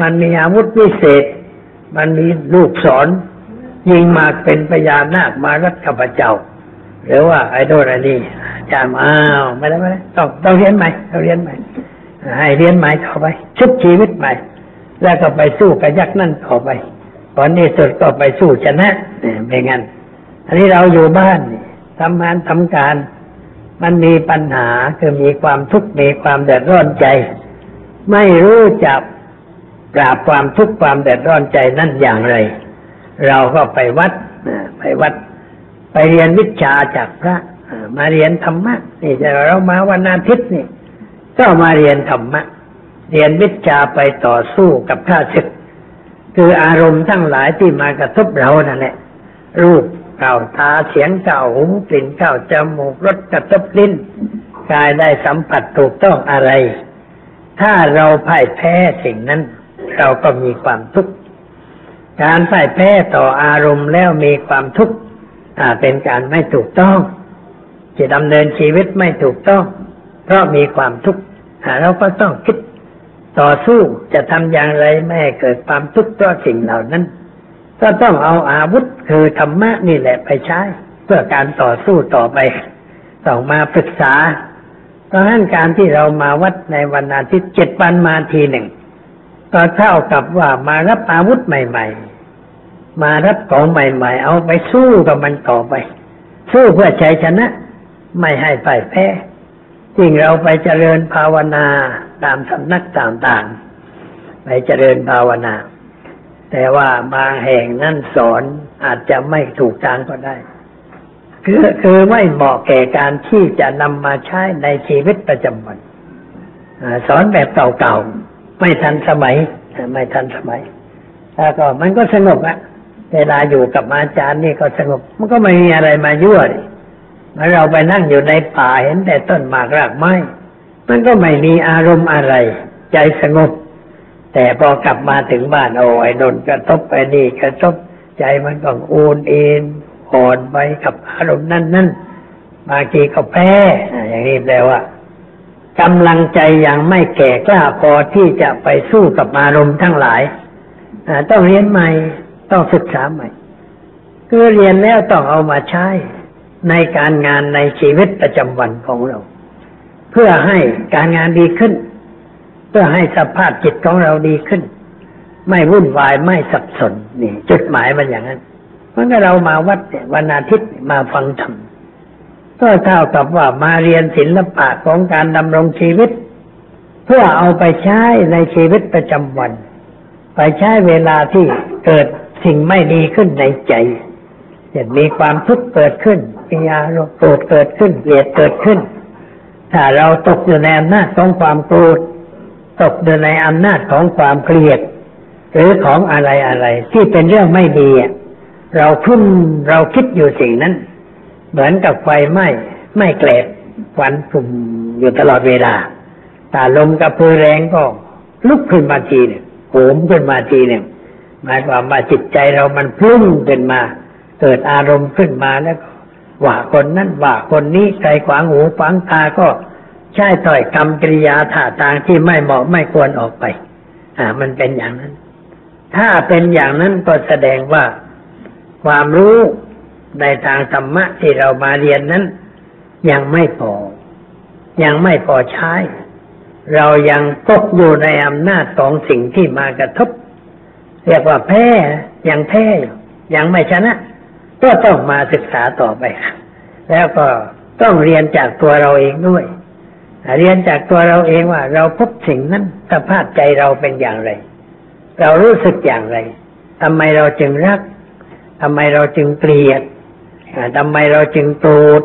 มันมีอาวุธวิเศษ มันมีลูกศรยิงมาเป็นพญานาคมารัดข้าพเจ้า หรือว่าไอ้โดนไอ้นี่อาจารย์อ้าวไม่ได้ไม่ได้ต้องต้องเรียนใหม่ต้องเรียนใหม่ให้เรียนใหม่ต่อไป ชุบชีวิตใหม่ แล้วก็ไปสู้กับยักษ์นั่นต่อไปตอนนี้สุดก็ไปสู้ชนะเนี่ยไม่งั้นอันนี้เราอยู่บ้านทำงานทำการ มันมีปัญหาคือมีความทุกข์มีความเดือดร้อนใจ ไม่รู้จัก ปราบความทุกข์ความเดือดร้อนใจนั่นอย่างไร เราก็ไปวัดไปวัด ไปเรียนวิชาจากพระมาเรียนธรรมะนี่จะเรามาวันอาทิตย์นี่ก็มาเรียนธรรมะ เรียนวิชาไปต่อสู้กับข้าศึก คืออารมณ์ทั้งหลายที่มากระทบเรานั่นแหละ รูปเก่าตาเสียงเก่าหูกลิ่นเก่าจมูกรสกระทบลิ้นกายได้สัมผัสถูกต้องอะไร ถ้าเราพ่ายแพ้สิ่งนั้น เราก็มีความทุกข์การพ่ายแพ้ต่ออารมณ์แล้วมีความทุกข์อ่าเป็นการไม่ถูกต้อง จะดำเนินชีวิตไม่ถูกต้อง เพราะมีความทุกข์เราก็ต้องคิดต่อสู้จะทำอย่างไรไม่ให้เกิดความทุกข์เพราะสิ่งเหล่านั้น ก็ต้องเอาอาวุธคือธรรมะนี่แหละไปใช้ เพื่อการต่อสู้ต่อไปต้องมาปรึกษาเพราะฉะนั้นการที่เรามาวัดในวันอาทิตย์เจ็ดวันมาทีหนึ่ง ก็เท่ากับว่ามารับอาวุธใหม่ ๆ มารับของใหม่ ๆ เอาไปสู้กับมันต่อไป สู้เพื่อชัยชนะ ไม่ให้พ่ายแพ้จริงเราไปเจริญภาวนาตามสำนักต่างๆ ไปเจริญภาวนา แต่ว่าบางแห่งนั่นสอนอาจจะไม่ถูกทางก็ได้ คือคือไม่เหมาะแก่การที่จะนำมาใช้ในชีวิตประจำวัน สอนแบบเก่าๆ ไม่ทันสมัยไม่ทันสมัย แล้วก็มันก็สงบอะเวลาอยู่กับอาจารย์นี่ก็สงบ มันก็ไม่มีอะไรมายั่วเมื่อเราไปนั่งอยู่ในป่าเห็นแต่ต้นหมากรากไม้ มันก็ไม่มีอารมณ์อะไร ใจสงบ แต่พอกลับมาถึงบ้านโอ้ไอ้นนกระทบไอ้นี่กระทบใจมันก็โอนเอ็นอ่อนไปกับอารมณ์นั่นนั่นบางทีก็แพ้อ่าอย่างนี้แปลว่า กำลังใจยังไม่แก่กล้าพอที่จะไปสู้กับอารมณ์ทั้งหลายต้องเรียนใหม่ต้องศึกษาใหม่คือเรียนแล้วต้องเอามาใช้ในการงานในชีวิตประจำวันของเรา เพื่อให้การงานดีขึ้น เพื่อให้สภาพจิตของเราดีขึ้น ไม่วุ่นวายไม่สับสนนี่จุดหมายมันอย่างนั้นมันเรามาวัดวันอาทิตย์มาฟังธรรม ก็เท่ากับว่ามาเรียนศิลปะของการดำรงชีวิต เพื่อเอาไปใช้ในชีวิตประจำวัน ไปใช้เวลาที่เกิดสิ่งไม่ดีขึ้นในใจเช่นมีความทุกข์เกิดขึ้นมีอารมณ์โกรธเกิดขึ้นเกลียดเกิดขึ้น ถ้าเราตกอยู่ในอำนาจของความโกรธตกอยู่ในอำนาจของความเกลียด หรือของอะไรอะไรที่เป็นเรื่องไม่ดีเราพุ่มเราคิดอยู่สิ่งนั้น เหมือนกับไฟไหม้ไม่เกลดควันพุ่มอยู่ตลอดเวลาถ้าลมกระพือแรงก็ลุกขึ้นมาทีหนึ่งโหมขึ้นมาทีหนึ่งหมายความว่าจิตใจเรามันพุ่งขึ้นมา เกิดอารมณ์ขึ้นมาแล้วว่าคนนั้นว่าคนนี้ใครขวางหูขวางตาก็ใช้ถ้อยคำกริยาท่าทางที่ไม่เหมาะไม่ควรออกไป อ่า มันเป็นอย่างนั้น ถ้าเป็นอย่างนั้นก็แสดงว่า ความรู้ ในทางธรรมะที่เรามาเรียนนั้น ยังไม่พอ ยังไม่พอใช้ เรายังตกอยู่ในอำนาจของสิ่งที่มากระทบ เรียกว่าแพ้ยังแพ้อยู่ยังไม่ชนะ ก็ต้องมาศึกษาต่อไป แล้วก็ต้องเรียนจากตัวเราเองด้วย เรียนจากตัวเราเองว่า เราพบสิ่งนั้นสภาพใจเราเป็นอย่างไร เรารู้สึกอย่างไรทำไมเราจึงรักทำไมเราจึงเกลียด ทำไมเราจึงโกรธ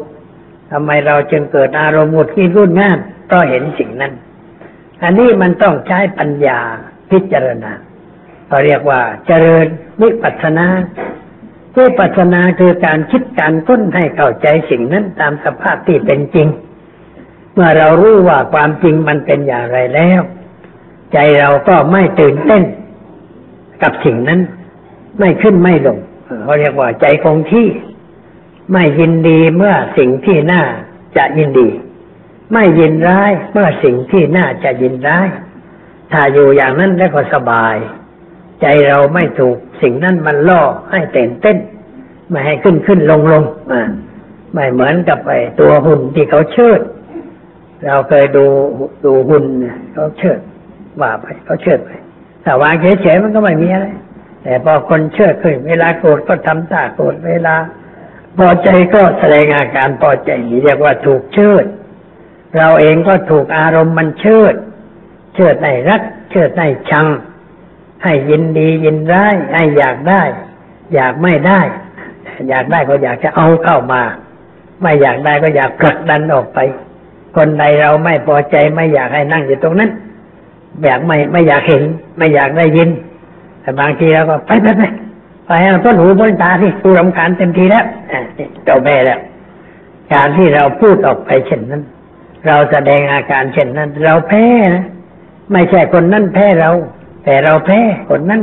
ทำไมเราจึงเกิดอารมณ์หงุดหงิดรุ่นง่านก็เห็นสิ่งนั้น อันนี้มันต้องใช้ปัญญาพิจารณาเราเรียกว่าเจริญวิปัสสนาวิปัสสนาคือการคิดการค้นให้เข้าใจสิ่งนั้นตามสภาพที่เป็นจริง เมื่อเรารู้ว่าความจริงมันเป็นอย่างไรแล้ว ใจเราก็ไม่ตื่นเต้นกับสิ่งนั้น ไม่ขึ้นไม่ลงเขาเรียกว่าใจคงที่ ไม่ยินดีเมื่อสิ่งที่น่าจะยินดี ไม่ยินร้ายเมื่อสิ่งที่น่าจะยินร้ายถ้าอยู่อย่างนั้นแล้วก็สบาย ใจเราไม่ถูกสิ่งนั้นมันล่อให้เต้นเต้น ไม่ให้ขึ้นขึ้นลงลงอ่าไม่เหมือนกับไอ้ตัวหุ่นที่เขาเชิด เราเคยดูดูหุ่นเขาเชิดว่าไปเขาเชิดไปแต่วางเฉยๆมันก็ไม่มีอะไรแต่พอคนเชื่อขึ้นเวลาโกรธก็ทำท่าโกรธเวลา พอใจก็แสดงอาการพอใจนี่เรียกว่าถูกเชิด เราเองก็ถูกอารมณ์มันเชิด เชิดในรัก เชิดในชัง ให้ยินดียินร้ายให้อยากได้ อยากไม่ได้ อยากได้ก็อยากจะเอาเข้ามา ไม่อยากได้ก็อยากผลักดันออกไป คนใดเราไม่พอใจไม่อยากให้นั่งอยู่ตรงนั้น อยากไม่ไม่อยากเห็น ไม่อยากได้ยิน แต่บางทีเราก็ไปไปไป ไปให้ต้นหูบนตาที่ตูรำคาญเต็มทีแล้วเจ้าแม่แล้วการที่เราพูดออกไปเช่นนั้น เราแสดงอาการเช่นนั้น เราแพ้นะไม่ใช่คนนั้นแพ้เรา แต่เราแพ้คนนั้น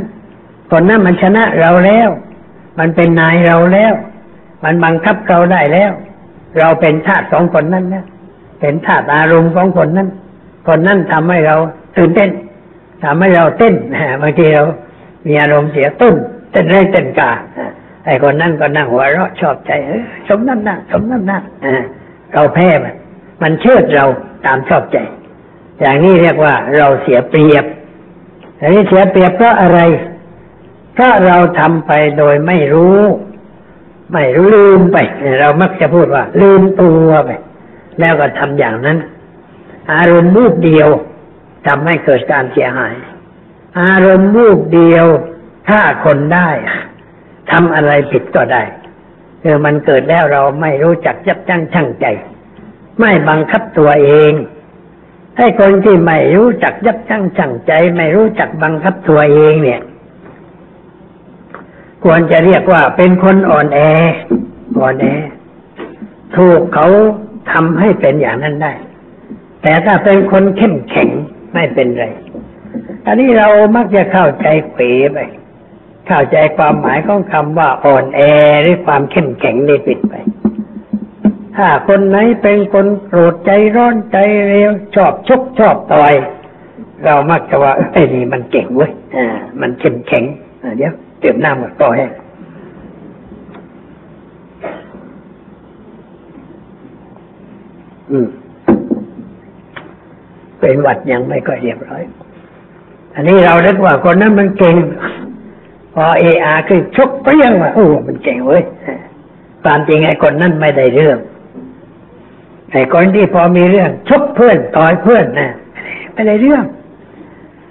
คนนั้นมันชนะเราแล้ว มันเป็นนายเราแล้ว มันบังคับเราได้แล้ว เราเป็นทาสของคนนั้นนะเป็นทาสอารมณ์ของคนนั้น คนนั้นทำให้เราตื่นเต้นทำให้เราเต้นบางทีเรามีอารมณ์เสียตุ้น เต้นไรงเต้นกาไอ้คนนั่นก็นั่งหัวเราะชอบใจเออสมนั่นนะสมนั่นนะเราแพ้มันมันเชิดเราตามชอบใจ อย่างนี้เรียกว่าเราเสียเปรียบอันนี้เสียเปรียบเพราะอะไร เพราะเราทำไปโดยไม่รู้ ไม่รู้ลืมไป เรามักจะพูดว่า ลืมตัวไป แล้วก็ทำอย่างนั้น อารมณ์รูปเดียวทำให้เกิดการเสียหาย อารมณ์รูปเดียว ถ้าคนได้ทำอะไรผิดก็ได้เออมันเกิดแล้วเราไม่รู้จักยับยั้งชั่งใจ ไม่บังคับตัวเอง ให้คนที่ไม่รู้จักยับยั้งชั่งใจ ไม่รู้จักบังคับตัวเองเนี่ย ควรจะเรียกว่าเป็นคนอ่อนแออ่อนแอถูกเขาทำให้เป็นอย่างนั้นได้ แต่ถ้าเป็นคนเข้มแข็งไม่เป็นไร อันนี้เรามักจะเข้าใจเป๋ไป เข้าใจความหมายของคำว่าอ่อนแอหรือความเข้มแข็งนี่ผิดไป ถ้าคนไหนเป็นคนโกรธใจร้อนใจเร็วชอบชกชอบต่อยเรามักจะว่าไอ้นี่มันเก่งเว้ยอ่า มันเข้มแข็งเดี๋ยวเติมน้ำกับก็แห้งอืมเป็นหวัดยังไม่ค่อยเรียบร้อย อันนี้เราเรียกว่าคนนั้นมันเก่ง อเออาคือชกเปรี้ยงว่าโอ้มันเก่งเว้ยความจริงไอ้คนนั้นไม่ได้เรื่องไอ้คนที่พอมีเรื่องชกเพื่อนต่อยเพื่อนนะไม่ได้เรื่อง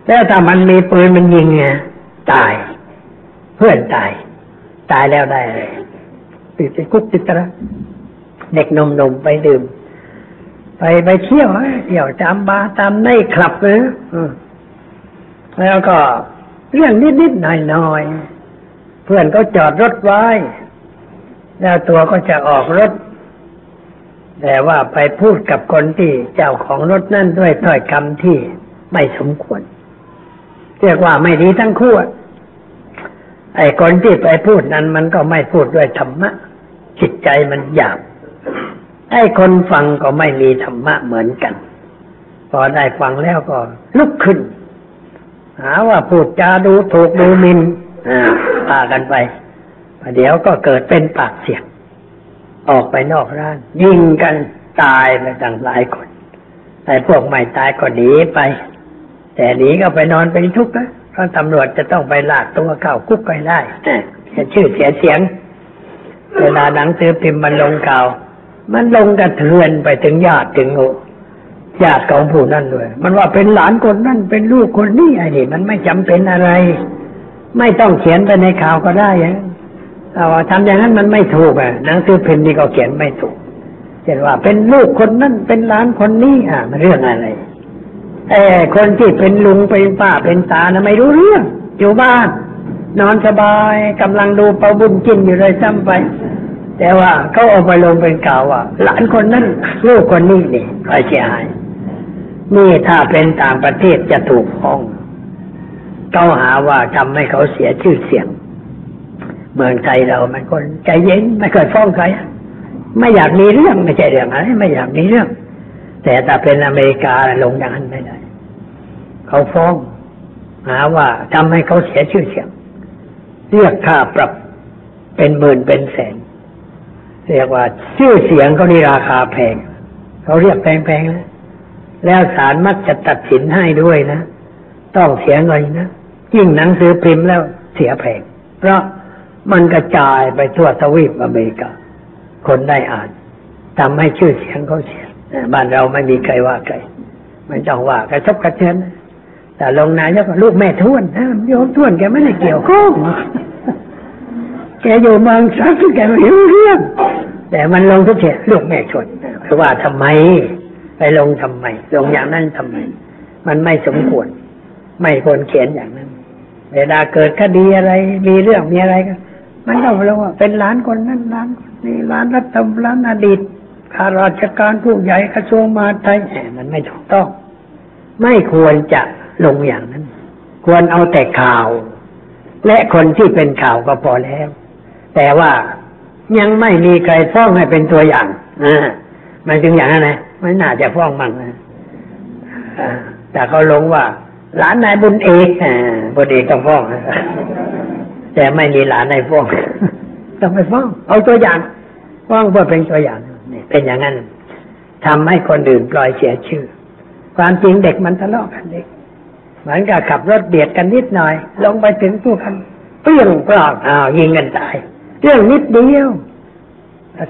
แล้วถ้ามันมีปืนมันยิงไงตาย เพื่อนตาย ตายแล้วได้เลยติดคุกติดตระเด็กนมนมไปดื่ม ไปไปเที่ยวเที่ยวจำบาตามในคลับเลยแล้วก็ เรื่องนิดๆหน่อยๆ เพื่อนก็จอดรถไว้ แล้วตัวก็จะออกรถ แต่ว่าไปพูดกับคนที่เจ้าของรถนั่นด้วยถ้อยคำที่ไม่สมควรเรียกว่าไม่ดีทั้งคู่ไอ้คนที่ไปพูดนั้นมันก็ไม่พูดด้วยธรรมะ จิตใจมันหยาบไอ้คนฟังก็ไม่มีธรรมะเหมือนกัน พอได้ฟังแล้วก็ลุกขึ้น หาว่าพูดจาดูถูกดูหมินอ่าพากันไปประเดี๋ยวก็เกิดเป็นปากเสียง ออกไปนอกร้าน ยิงกันตายไปตั้งหลายคนแต่พวกไม่ตายก็หนีไป แต่หนีก็ไปนอนเป็นทุกข์นะเพราะตำรวจจะต้องไปลากตัวเข้าคุกไปได้เสียชื่อเสียเสียง เวลาหนังสือพิมพ์มันลงข่าว มันลงกระเทือนไปถึงญาติถึง ญาติของผู้นั่นด้วย มันว่าเป็นหลานคนนั่นเป็นลูกคนนี้ไอ้นี่มันไม่จำเป็นอะไร ไม่ต้องเขียนไปในข่าวก็ได้ยังแต่ว่าทำอย่างนั้นมันไม่ถูกอะหนังสือพิมพ์นี่ก็เขียนไม่ถูกเช่นว่าเป็นลูกคนนั่นเป็นหลานคนนี้อะมันเรื่องอะไรเออคนที่เป็นลุงเป็นป้าเป็นตานะไม่รู้เรื่อง อยู่บ้าน นอนสบายกำลังดูเปาบุญกินอยู่เลยซ้ำไป แต่ว่าเขาเอาไปลงเป็นข่าวว่าหลานคนนั้นลูกคนนี้นี่ก็เสียหาย นี่ถ้าเป็นต่างประเทศจะถูกฟ้องเขาหาว่าทำให้เขาเสียชื่อเสียง เมืองไทยเรามันคนใจเย็นไม่เคยฟ้องใครไม่อยากมีเรื่องไม่ใช่เรื่องอะไรไม่อยากมีเรื่อง แต่ถ้าเป็นอเมริกาลงอย่างนั้นไม่ได้เขาฟ้อง หาว่าทำให้เขาเสียชื่อเสียง เรียกค่าปรับเป็นหมื่นเป็นแสน เรียกว่าชื่อเสียงเขานี่ราคาแพง เขาเรียกแพงๆนะ แล้วศาลมักจะตัดสินให้ด้วยนะ ต้องเสียเงินนะยิ่งหนังสือพิมพ์แล้วเสียแพงเพราะมันกระจายไปทั่วทวีปอเมริกา คนได้อ่านทำให้ชื่อเสียงเขาเสียบ้านเราไม่มีใครว่าใครไม่ต้องว่ากระทบกระเทือนแต่ลงนายกลูกแม่ท้วนนะโยมท้วนแกไม่ได้เกี่ยวข้องแกอยู่เมืองสักแกไม่รู้เรื่อง แต่มันลงทุกเช้ลูกแม่ชนเพราะว่าทำไม ไปลงทำไมลงอย่างนั้นทำไม มันไม่สมควร ไม่ควรเขียนอย่างนั้น เวลาเกิดคดีอะไร มีเรื่องมีอะไรก็ มันต้องรู้ว่าเป็นร้านคนนั้นร้านคนนี้ร้านรัฐบร้านอดีตข้าราชการผู้ใหญ่กระทรวงมหาดไทยแหมมันไม่ถูกต้อง ไม่ควรจะลงอย่างนั้น ควรเอาแต่ข่าว และคนที่เป็นข่าวก็พอแล้ว แต่ว่ายังไม่มีใครฟ้องให้เป็นตัวอย่างอ่ามันจึงอย่างนั้นนะ ไม่น่าจะฟ้องมันนะแต่เขาลงว่า หลานนายบุญเอกบุญเอกต้องฟ้องแต่ไม่มีหลานนายฟ้องต้องไปฟ้อง เอาตัวอย่างฟ้องเพื่อเป็นตัวอย่างนี่เป็นอย่างนั้นทำให้คนอื่นปล่อยเสียชื่อ ความจริงเด็กมันทะเลาะกันเด็กเหมือนกับขับรถเบียดกันนิดหน่อย ลงไปถึงผู้คันเปรี้ยงปลอกอ้าวยิงกันตาย เรื่องนิดเดียว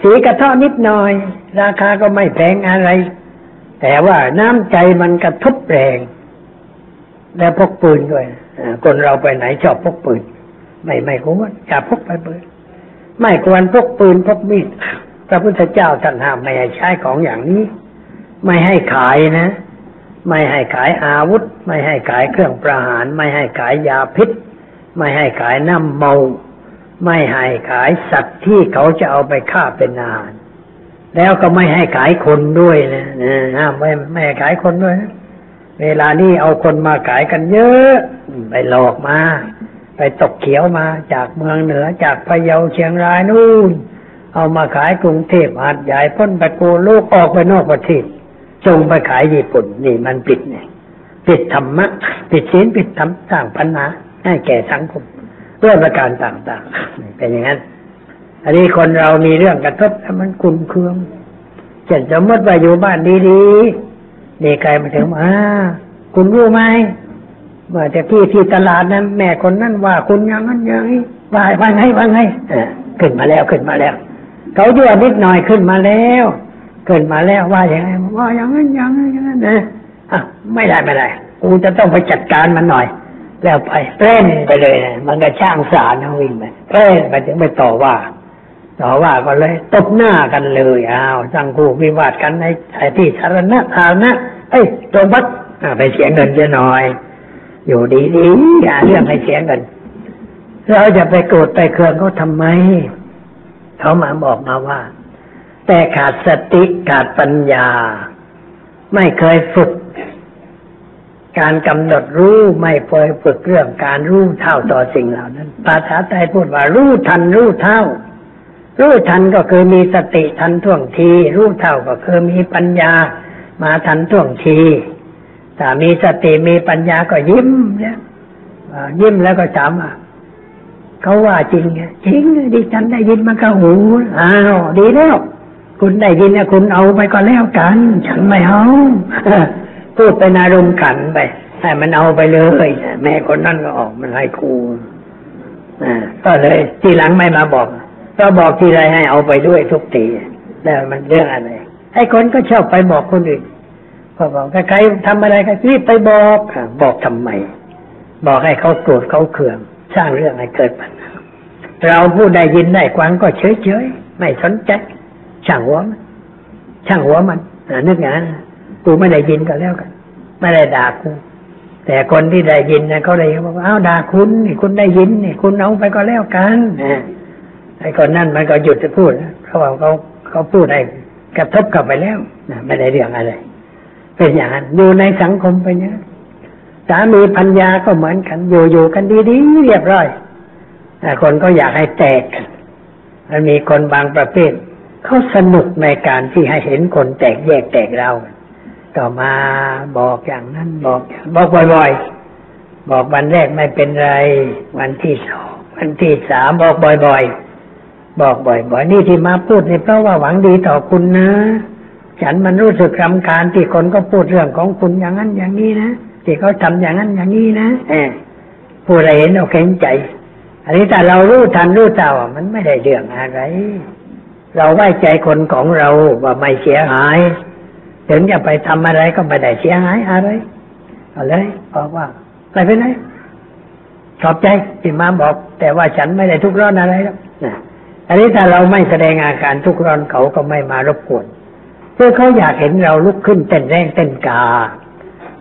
สีกระเทาะนิดหน่อย ราคาก็ไม่แพงอะไร แต่ว่าน้ำใจมันกระทบแรง และพกปืนด้วยคนเราไปไหนชอบพกปืน ไม่ไม่ควรอย่าพกไปปืน ไม่ควรพกปืนพกมีดพระพุทธเจ้าท่านห้ามไม่ให้ใช้ของอย่างนี้ ไม่ให้ขายนะ ไม่ให้ขายอาวุธ ไม่ให้ขายเครื่องประหาร ไม่ให้ขายยาพิษ ไม่ให้ขายน้ำเมา ไม่ให้ขายสัตว์ที่เขาจะเอาไปฆ่าเป็นอาหาร แล้วก็ไม่ให้ขายคนด้วยนะนะห้ามไม่ไม่ขายคนด้วย เวลานี้เอาคนมาขายกันเยอะ ไปหลอกมา ไปตกเขียวมาจากเมืองเหนือจากพะเยาเชียงรายนู่น เอามาขายกรุงเทพหาดใหญ่พ้นไปโกลูกออกไปนอกประเทศส่งไปขายญี่ปุ่นนี่มันผิดเนี่ยผิดธรรมะผิดศีลผิดธรรมสร้างปัญหาให้แก่สังคม ด้วยประการต่างๆ เป็นอย่างนั้น อันนี้คนเรามีเรื่องกระทบแล้วมันคุนเคืองเช่นสมมติว่าอยู่บ้านดีๆนี่ใครมาถึงว่าอ่าคุณรู้ไหมว่าแต่ที่ที่ตลาดนั้นแม่คนนั้นว่าคุณอย่างนั้นอย่างนี้ว่าว่าไงว่าไงขึ้นมาแล้วขึ้นมาแล้วเขายั่วนิดหน่อยขึ้นมาแล้วขึ้นมาแล้วว่าอย่างไรว่าอย่างนั้นอย่างนั้นอย่างนั้นนะอะไม่ได้ไม่ได้กูจะต้องไปจัดการมันหน่อย แล้วไปเต้นไปเลยนะมันก็ช่างสารนะวิ่งไปเต้นไปถึงไปต่อว่า ต่อว่าก็เลยตบหน้ากันเลยอ้าวสังคูวิวาทกันในที่สาธารณะทางนะเอ้ยตรงวัดไปเสียเงินเสียหน่อย อยู่ดีๆอย่าเรื่องให้เสียเงินเราจะไปโกรธไปเคืองเขาทำไม เขามาบอกมาว่า แต่ขาดสติขาดปัญญา ไม่เคยฝึก การกำหนดรู้ไม่เคยฝึกเรื่องการรู้เท่าต่อสิ่งเหล่านั้น ภาษาไทยพูดว่ารู้ทันรู้เท่า รู้ทันก็คือมีสติทันท่วงที รู้เท่าก็คือมีปัญญา มาทันท่วงทีถ้ามีสติมีปัญญาก็ยิ้มเนี่ยยิ้มแล้วก็ถามว่าเขาว่าจริงไงจริงดิฉันได้ยินมากับหูอ้าวดีแล้ว คุณได้ยินนะคุณเอาไปก็แล้วกัน ฉันไม่เอา พูดเป็นอารมณ์ขันไปให้มันเอาไปเลยแม่คนนั่นก็ออกมันให้ครูอ่าก็เลยทีหลังไม่มาบอก ก็บอกทีไรให้เอาไปด้วยทุกทีแล้วมันเรื่องอะไรไอ้คนก็ชอบไปบอกคนอื่นพอบอกใครทำอะไรก็รีบไปบอกบอกทำไม บอกให้เขาโกรธเขาเคือง สร้างเรื่องให้เกิดปัญหาเราผู้ได้ยินได้กวางก็เฉยเฉยๆไม่สนใจช่างหัวมันช่างหัวมันนึกอย่างนั้นนะ กูไม่ได้ยินก็แล้วกัน ไม่ได้ด่ากู แต่คนที่ได้ยินนะเขาเลยบอกว่าอ้าวด่าคุณนี่คุณได้ยินนี่คุณเอาไปก็แล้วกันนะไอ้คนนั่นมันก็หยุดจะพูดเพราะว่าเขาเขาพูดให้กระทบกลับไปแล้วนะไม่ได้เรื่องอะไร เป็นอย่างนั้นอยู่ในสังคมไปเนี้ยสามีพัญญาก็เหมือนกันอยู่อยู่กันดีๆเรียบร้อยแต่คนก็อยากให้แตกกันมันมีคนบางประเภทเขาสนุกในการที่ให้เห็นคนแตกแยกแตกเรา ต่อมาบอกอย่างนั้นบอกอย่างบอกบ่อยๆ บอกวันแรกไม่เป็นไร วันที่สองวันที่สามบอกบ่อยๆ บอกบ่อยๆ นี่ที่มาพูดเนี่ยเพราะว่าหวังดีต่อคุณนะ ฉันมันรู้สึกรำคาญที่คนก็พูดเรื่องของคุณอย่างนั้นอย่างนี้นะที่เขาทำอย่างนั้นอย่างนี้นะเออผู้ใดเห็นเอาเข็นใจ อันนี้แต่เรารู้ทันรู้เจ้ามันไม่ได้เรื่องอะไร เราไว้ใจคนของเราว่าไม่เสียหาย ถึงจะไปทำอะไรก็ไม่ได้เสียหายอะไรเอาเลยบอกว่าไม่เป็นไรขอบใจที่มาบอก แต่ว่าฉันไม่ได้ทุกข์ร้อนอะไรแล้วนะอันนี้ถ้าเราไม่แสดงอาการทุกข์ร้อนเขาก็ไม่มารบกวนเพื่อเขาอยากเห็นเราลุกขึ้นเต้นแรงเต้นกา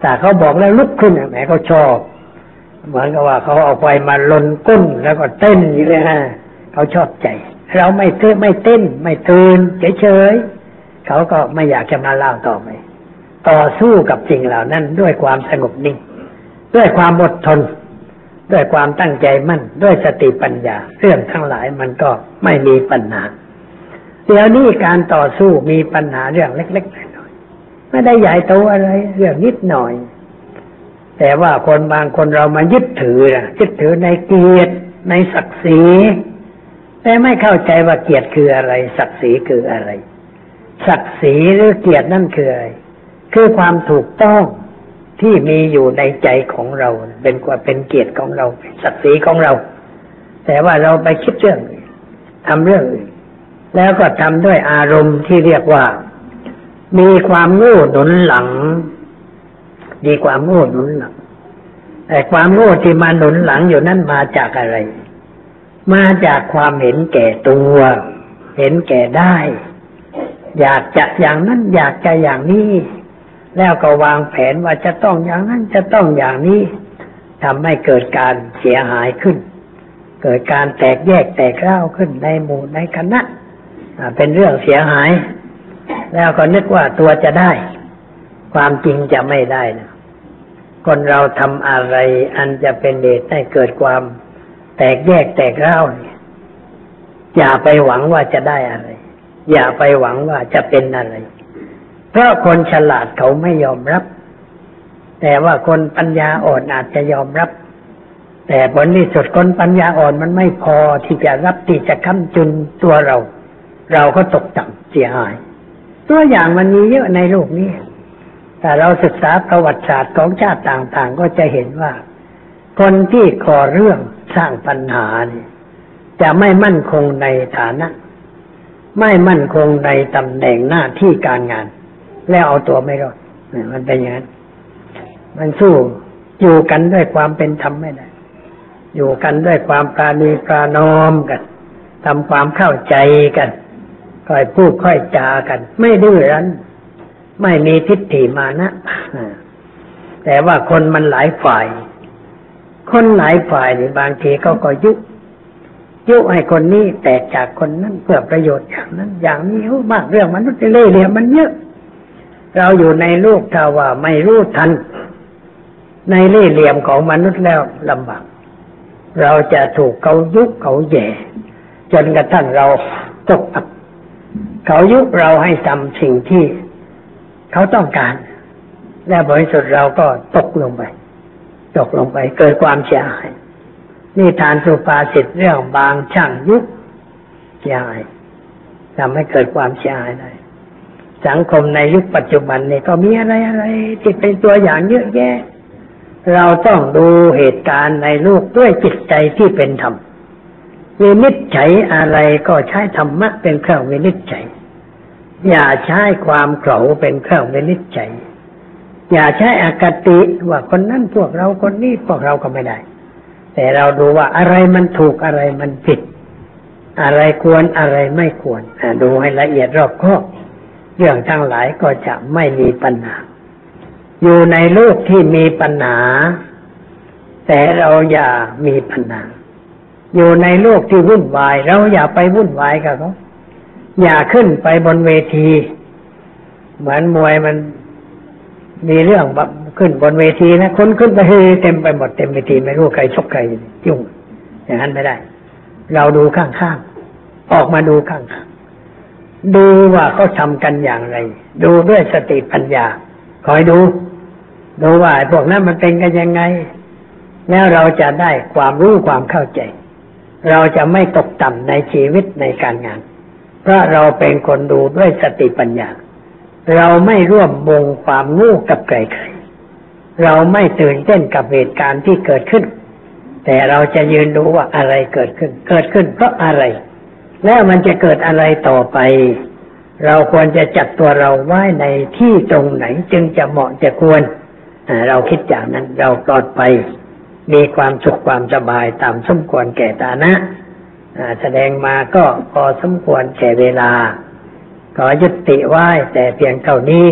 แต่เขาบอกแล้วลุกขึ้นแหมเขาชอบเหมือนกับว่าเขาเอาไฟมาลนก้นแล้วก็เต้นอยู่เลยฮะเขาชอบใจ เราไม่เต้นไม่เต้น ไม่ตื่นเฉยๆ เขาก็ไม่อยากจะมาเล่าต่อไป ต่อสู้กับสิ่งเหล่านั้นด้วยความสงบนิ่ง ด้วยความอดทน ด้วยความตั้งใจมั่น ด้วยสติปัญญา เรื่องทั้งหลายมันก็ไม่มีปัญหา เดี๋ยวนี้การต่อสู้มีปัญหาเรื่องเล็กๆน้อยๆไม่ได้ใหญ่โตอะไร เรื่องนิดหน่อย แต่ว่าคนบางคนเรามายึดถือนะยึดถือในเกียรติในศักดิ์ศรีแต่ไม่เข้าใจว่าเกียรติคืออะไร ศักดิ์ศรีคืออะไร ศักดิ์ศรีหรือเกียรตินั่นคืออะไร คือความถูกต้องที่มีอยู่ในใจของเรา เป็นกว่าเป็นเกียรติของเราเป็นศักดิ์ศรีของเรา แต่ว่าเราไปคิดเรื่องอื่นทำเรื่องอื่นแล้วก็ทำด้วยอารมณ์ที่เรียกว่า มีความโง่หนุนหลัง ดีความโง่หนุนหลัง แต่ความโง่ที่มาหนุนหลังอยู่นั่นมาจากอะไร มาจากความเห็นแก่ตัว เห็นแก่ได้ อยากจะอย่างนั้นอยากจะอย่างนี้ แล้วก็วางแผนว่าจะต้องอย่างนั้นจะต้องอย่างนี้ทำให้เกิดการเสียหายขึ้น เกิดการแตกแยกแตกเล่าขึ้นในหมู่ในคณะเป็นเรื่องเสียหาย แล้วก็นึกว่าตัวจะได้ ความจริงจะไม่ได้นะคนเราทำอะไรอันจะเป็นเหตุให้เกิดความแตกแยกแตกเล่าเนี่ยอย่าไปหวังว่าจะได้อะไร อย่าไปหวังว่าจะเป็นอะไร เพราะคนฉลาดเขาไม่ยอมรับ แต่ว่าคนปัญญาอ่อนอาจจะยอมรับ แต่ผลที่สุดคนปัญญาอ่อนมันไม่พอที่จะรับที่จะค้ำจุนตัวเรา เราก็ตกต่ำเสียหาย ตัวอย่างมันมีเยอะในโลกนี้แต่เราศึกษาประวัติศาสตร์ของชาติต่างๆ ก็จะเห็นว่า คนที่ก่อเรื่องสร้างปัญหาเนี่ยจะไม่มั่นคงในฐานะ ไม่มั่นคงในตำแหน่งหน้าที่การงาน แล้วเอาตัวไม่รอดมันเป็นอย่างนั้น มันสู้อยู่กันด้วยความเป็นธรรมไม่ได้ อยู่กันด้วยความปราณีปรานอมกันทำความเข้าใจกันค่อยพูดค่อยจากัน ไม่ดื้อรั้น ไม่มีทิฏฐิมานะแต่ว่าคนมันหลายฝ่าย คนหลายฝ่ายนี่บางทีเขาก็ยุ ยุให้คนนี้แตกจากคนนั้นเพื่อประโยชน์อย่างนั้น อย่างนี้โอ้มากเรื่องมนุษย์เล่ห์เหลี่ยมมันเยอะ เราอยู่ในโลกถ้าว่าไม่รู้ทัน ในเล่ห์เหลี่ยมของมนุษย์แล้วลำบากเราจะถูกเขายุเขาแย่ จนกระทั่งเราตกอับเขายุเราให้ทำสิ่งที่เขาต้องการ และบริสุทธิ์เราก็ตกลงไป ตกลงไปเกิดความเสียหาย นี่ทานสุภาษิตเรื่องบางช่างยุคเสียหายทำให้เกิดความเสียหายได้สังคมในยุคปัจจุบันนี่ก็มีอะไรอะไรที่เป็นตัวอย่างเยอะแยะ เราต้องดูเหตุการณ์ในลูกด้วยจิตใจที่เป็นธรรมวินิจฉัยอะไรก็ใช้ธรรมะเป็นเครื่องวินิจฉัย อย่าใช้ความเขลาเป็นเครื่องวินิจฉัย อย่าใช้อคติว่าคนนั้นพวกเราคนนี้พวกเราก็ไม่ได้ แต่เราดูว่าอะไรมันถูกอะไรมันผิด อะไรควรอะไรไม่ควรดูให้ละเอียดรอบคอบเรื่องทั้งหลายก็จะไม่มีปัญหา อยู่ในโลกที่มีปัญหา แต่เราอย่ามีปัญหา อยู่ในโลกที่วุ่นวาย เราอย่าไปวุ่นวายกับเขาอย่าขึ้นไปบนเวที เหมือนมวยมันมีเรื่องแบบ ขึ้นบนเวทีนะคนขึ้นไปเฮเต็มไปหมดเต็มเวทีไม่รู้ใครชกใครยุ่งอย่างนั้นไม่ได้ เราดูข้างๆออกมาดูข้างๆดูว่าเขาทำกันอย่างไร ดูด้วยสติปัญญาคอยดู ดูว่าพวกนั้นมันเป็นกันยังไง แล้วเราจะได้ความรู้ความเข้าใจ เราจะไม่ตกต่ำในชีวิตในการงาน เพราะเราเป็นคนดูด้วยสติปัญญา เราไม่ร่วมวงความงูกับใครๆ เราไม่ตื่นเต้นกับเหตุการณ์ที่เกิดขึ้น แต่เราจะยืนดูว่าอะไรเกิดขึ้น เกิดขึ้นเพราะอะไร แล้วมันจะเกิดอะไรต่อไป เราควรจะจัดตัวเราไว้ในที่ตรงไหนจึงจะเหมาะจะควร เราคิดอย่างนั้นเราปลอดภัยมีความสุขความสบายตามสมควรแก่ฐานะแสดงมาก็พอสมควรแก่เวลา ขอยุติไว้แต่เพียงเท่านี้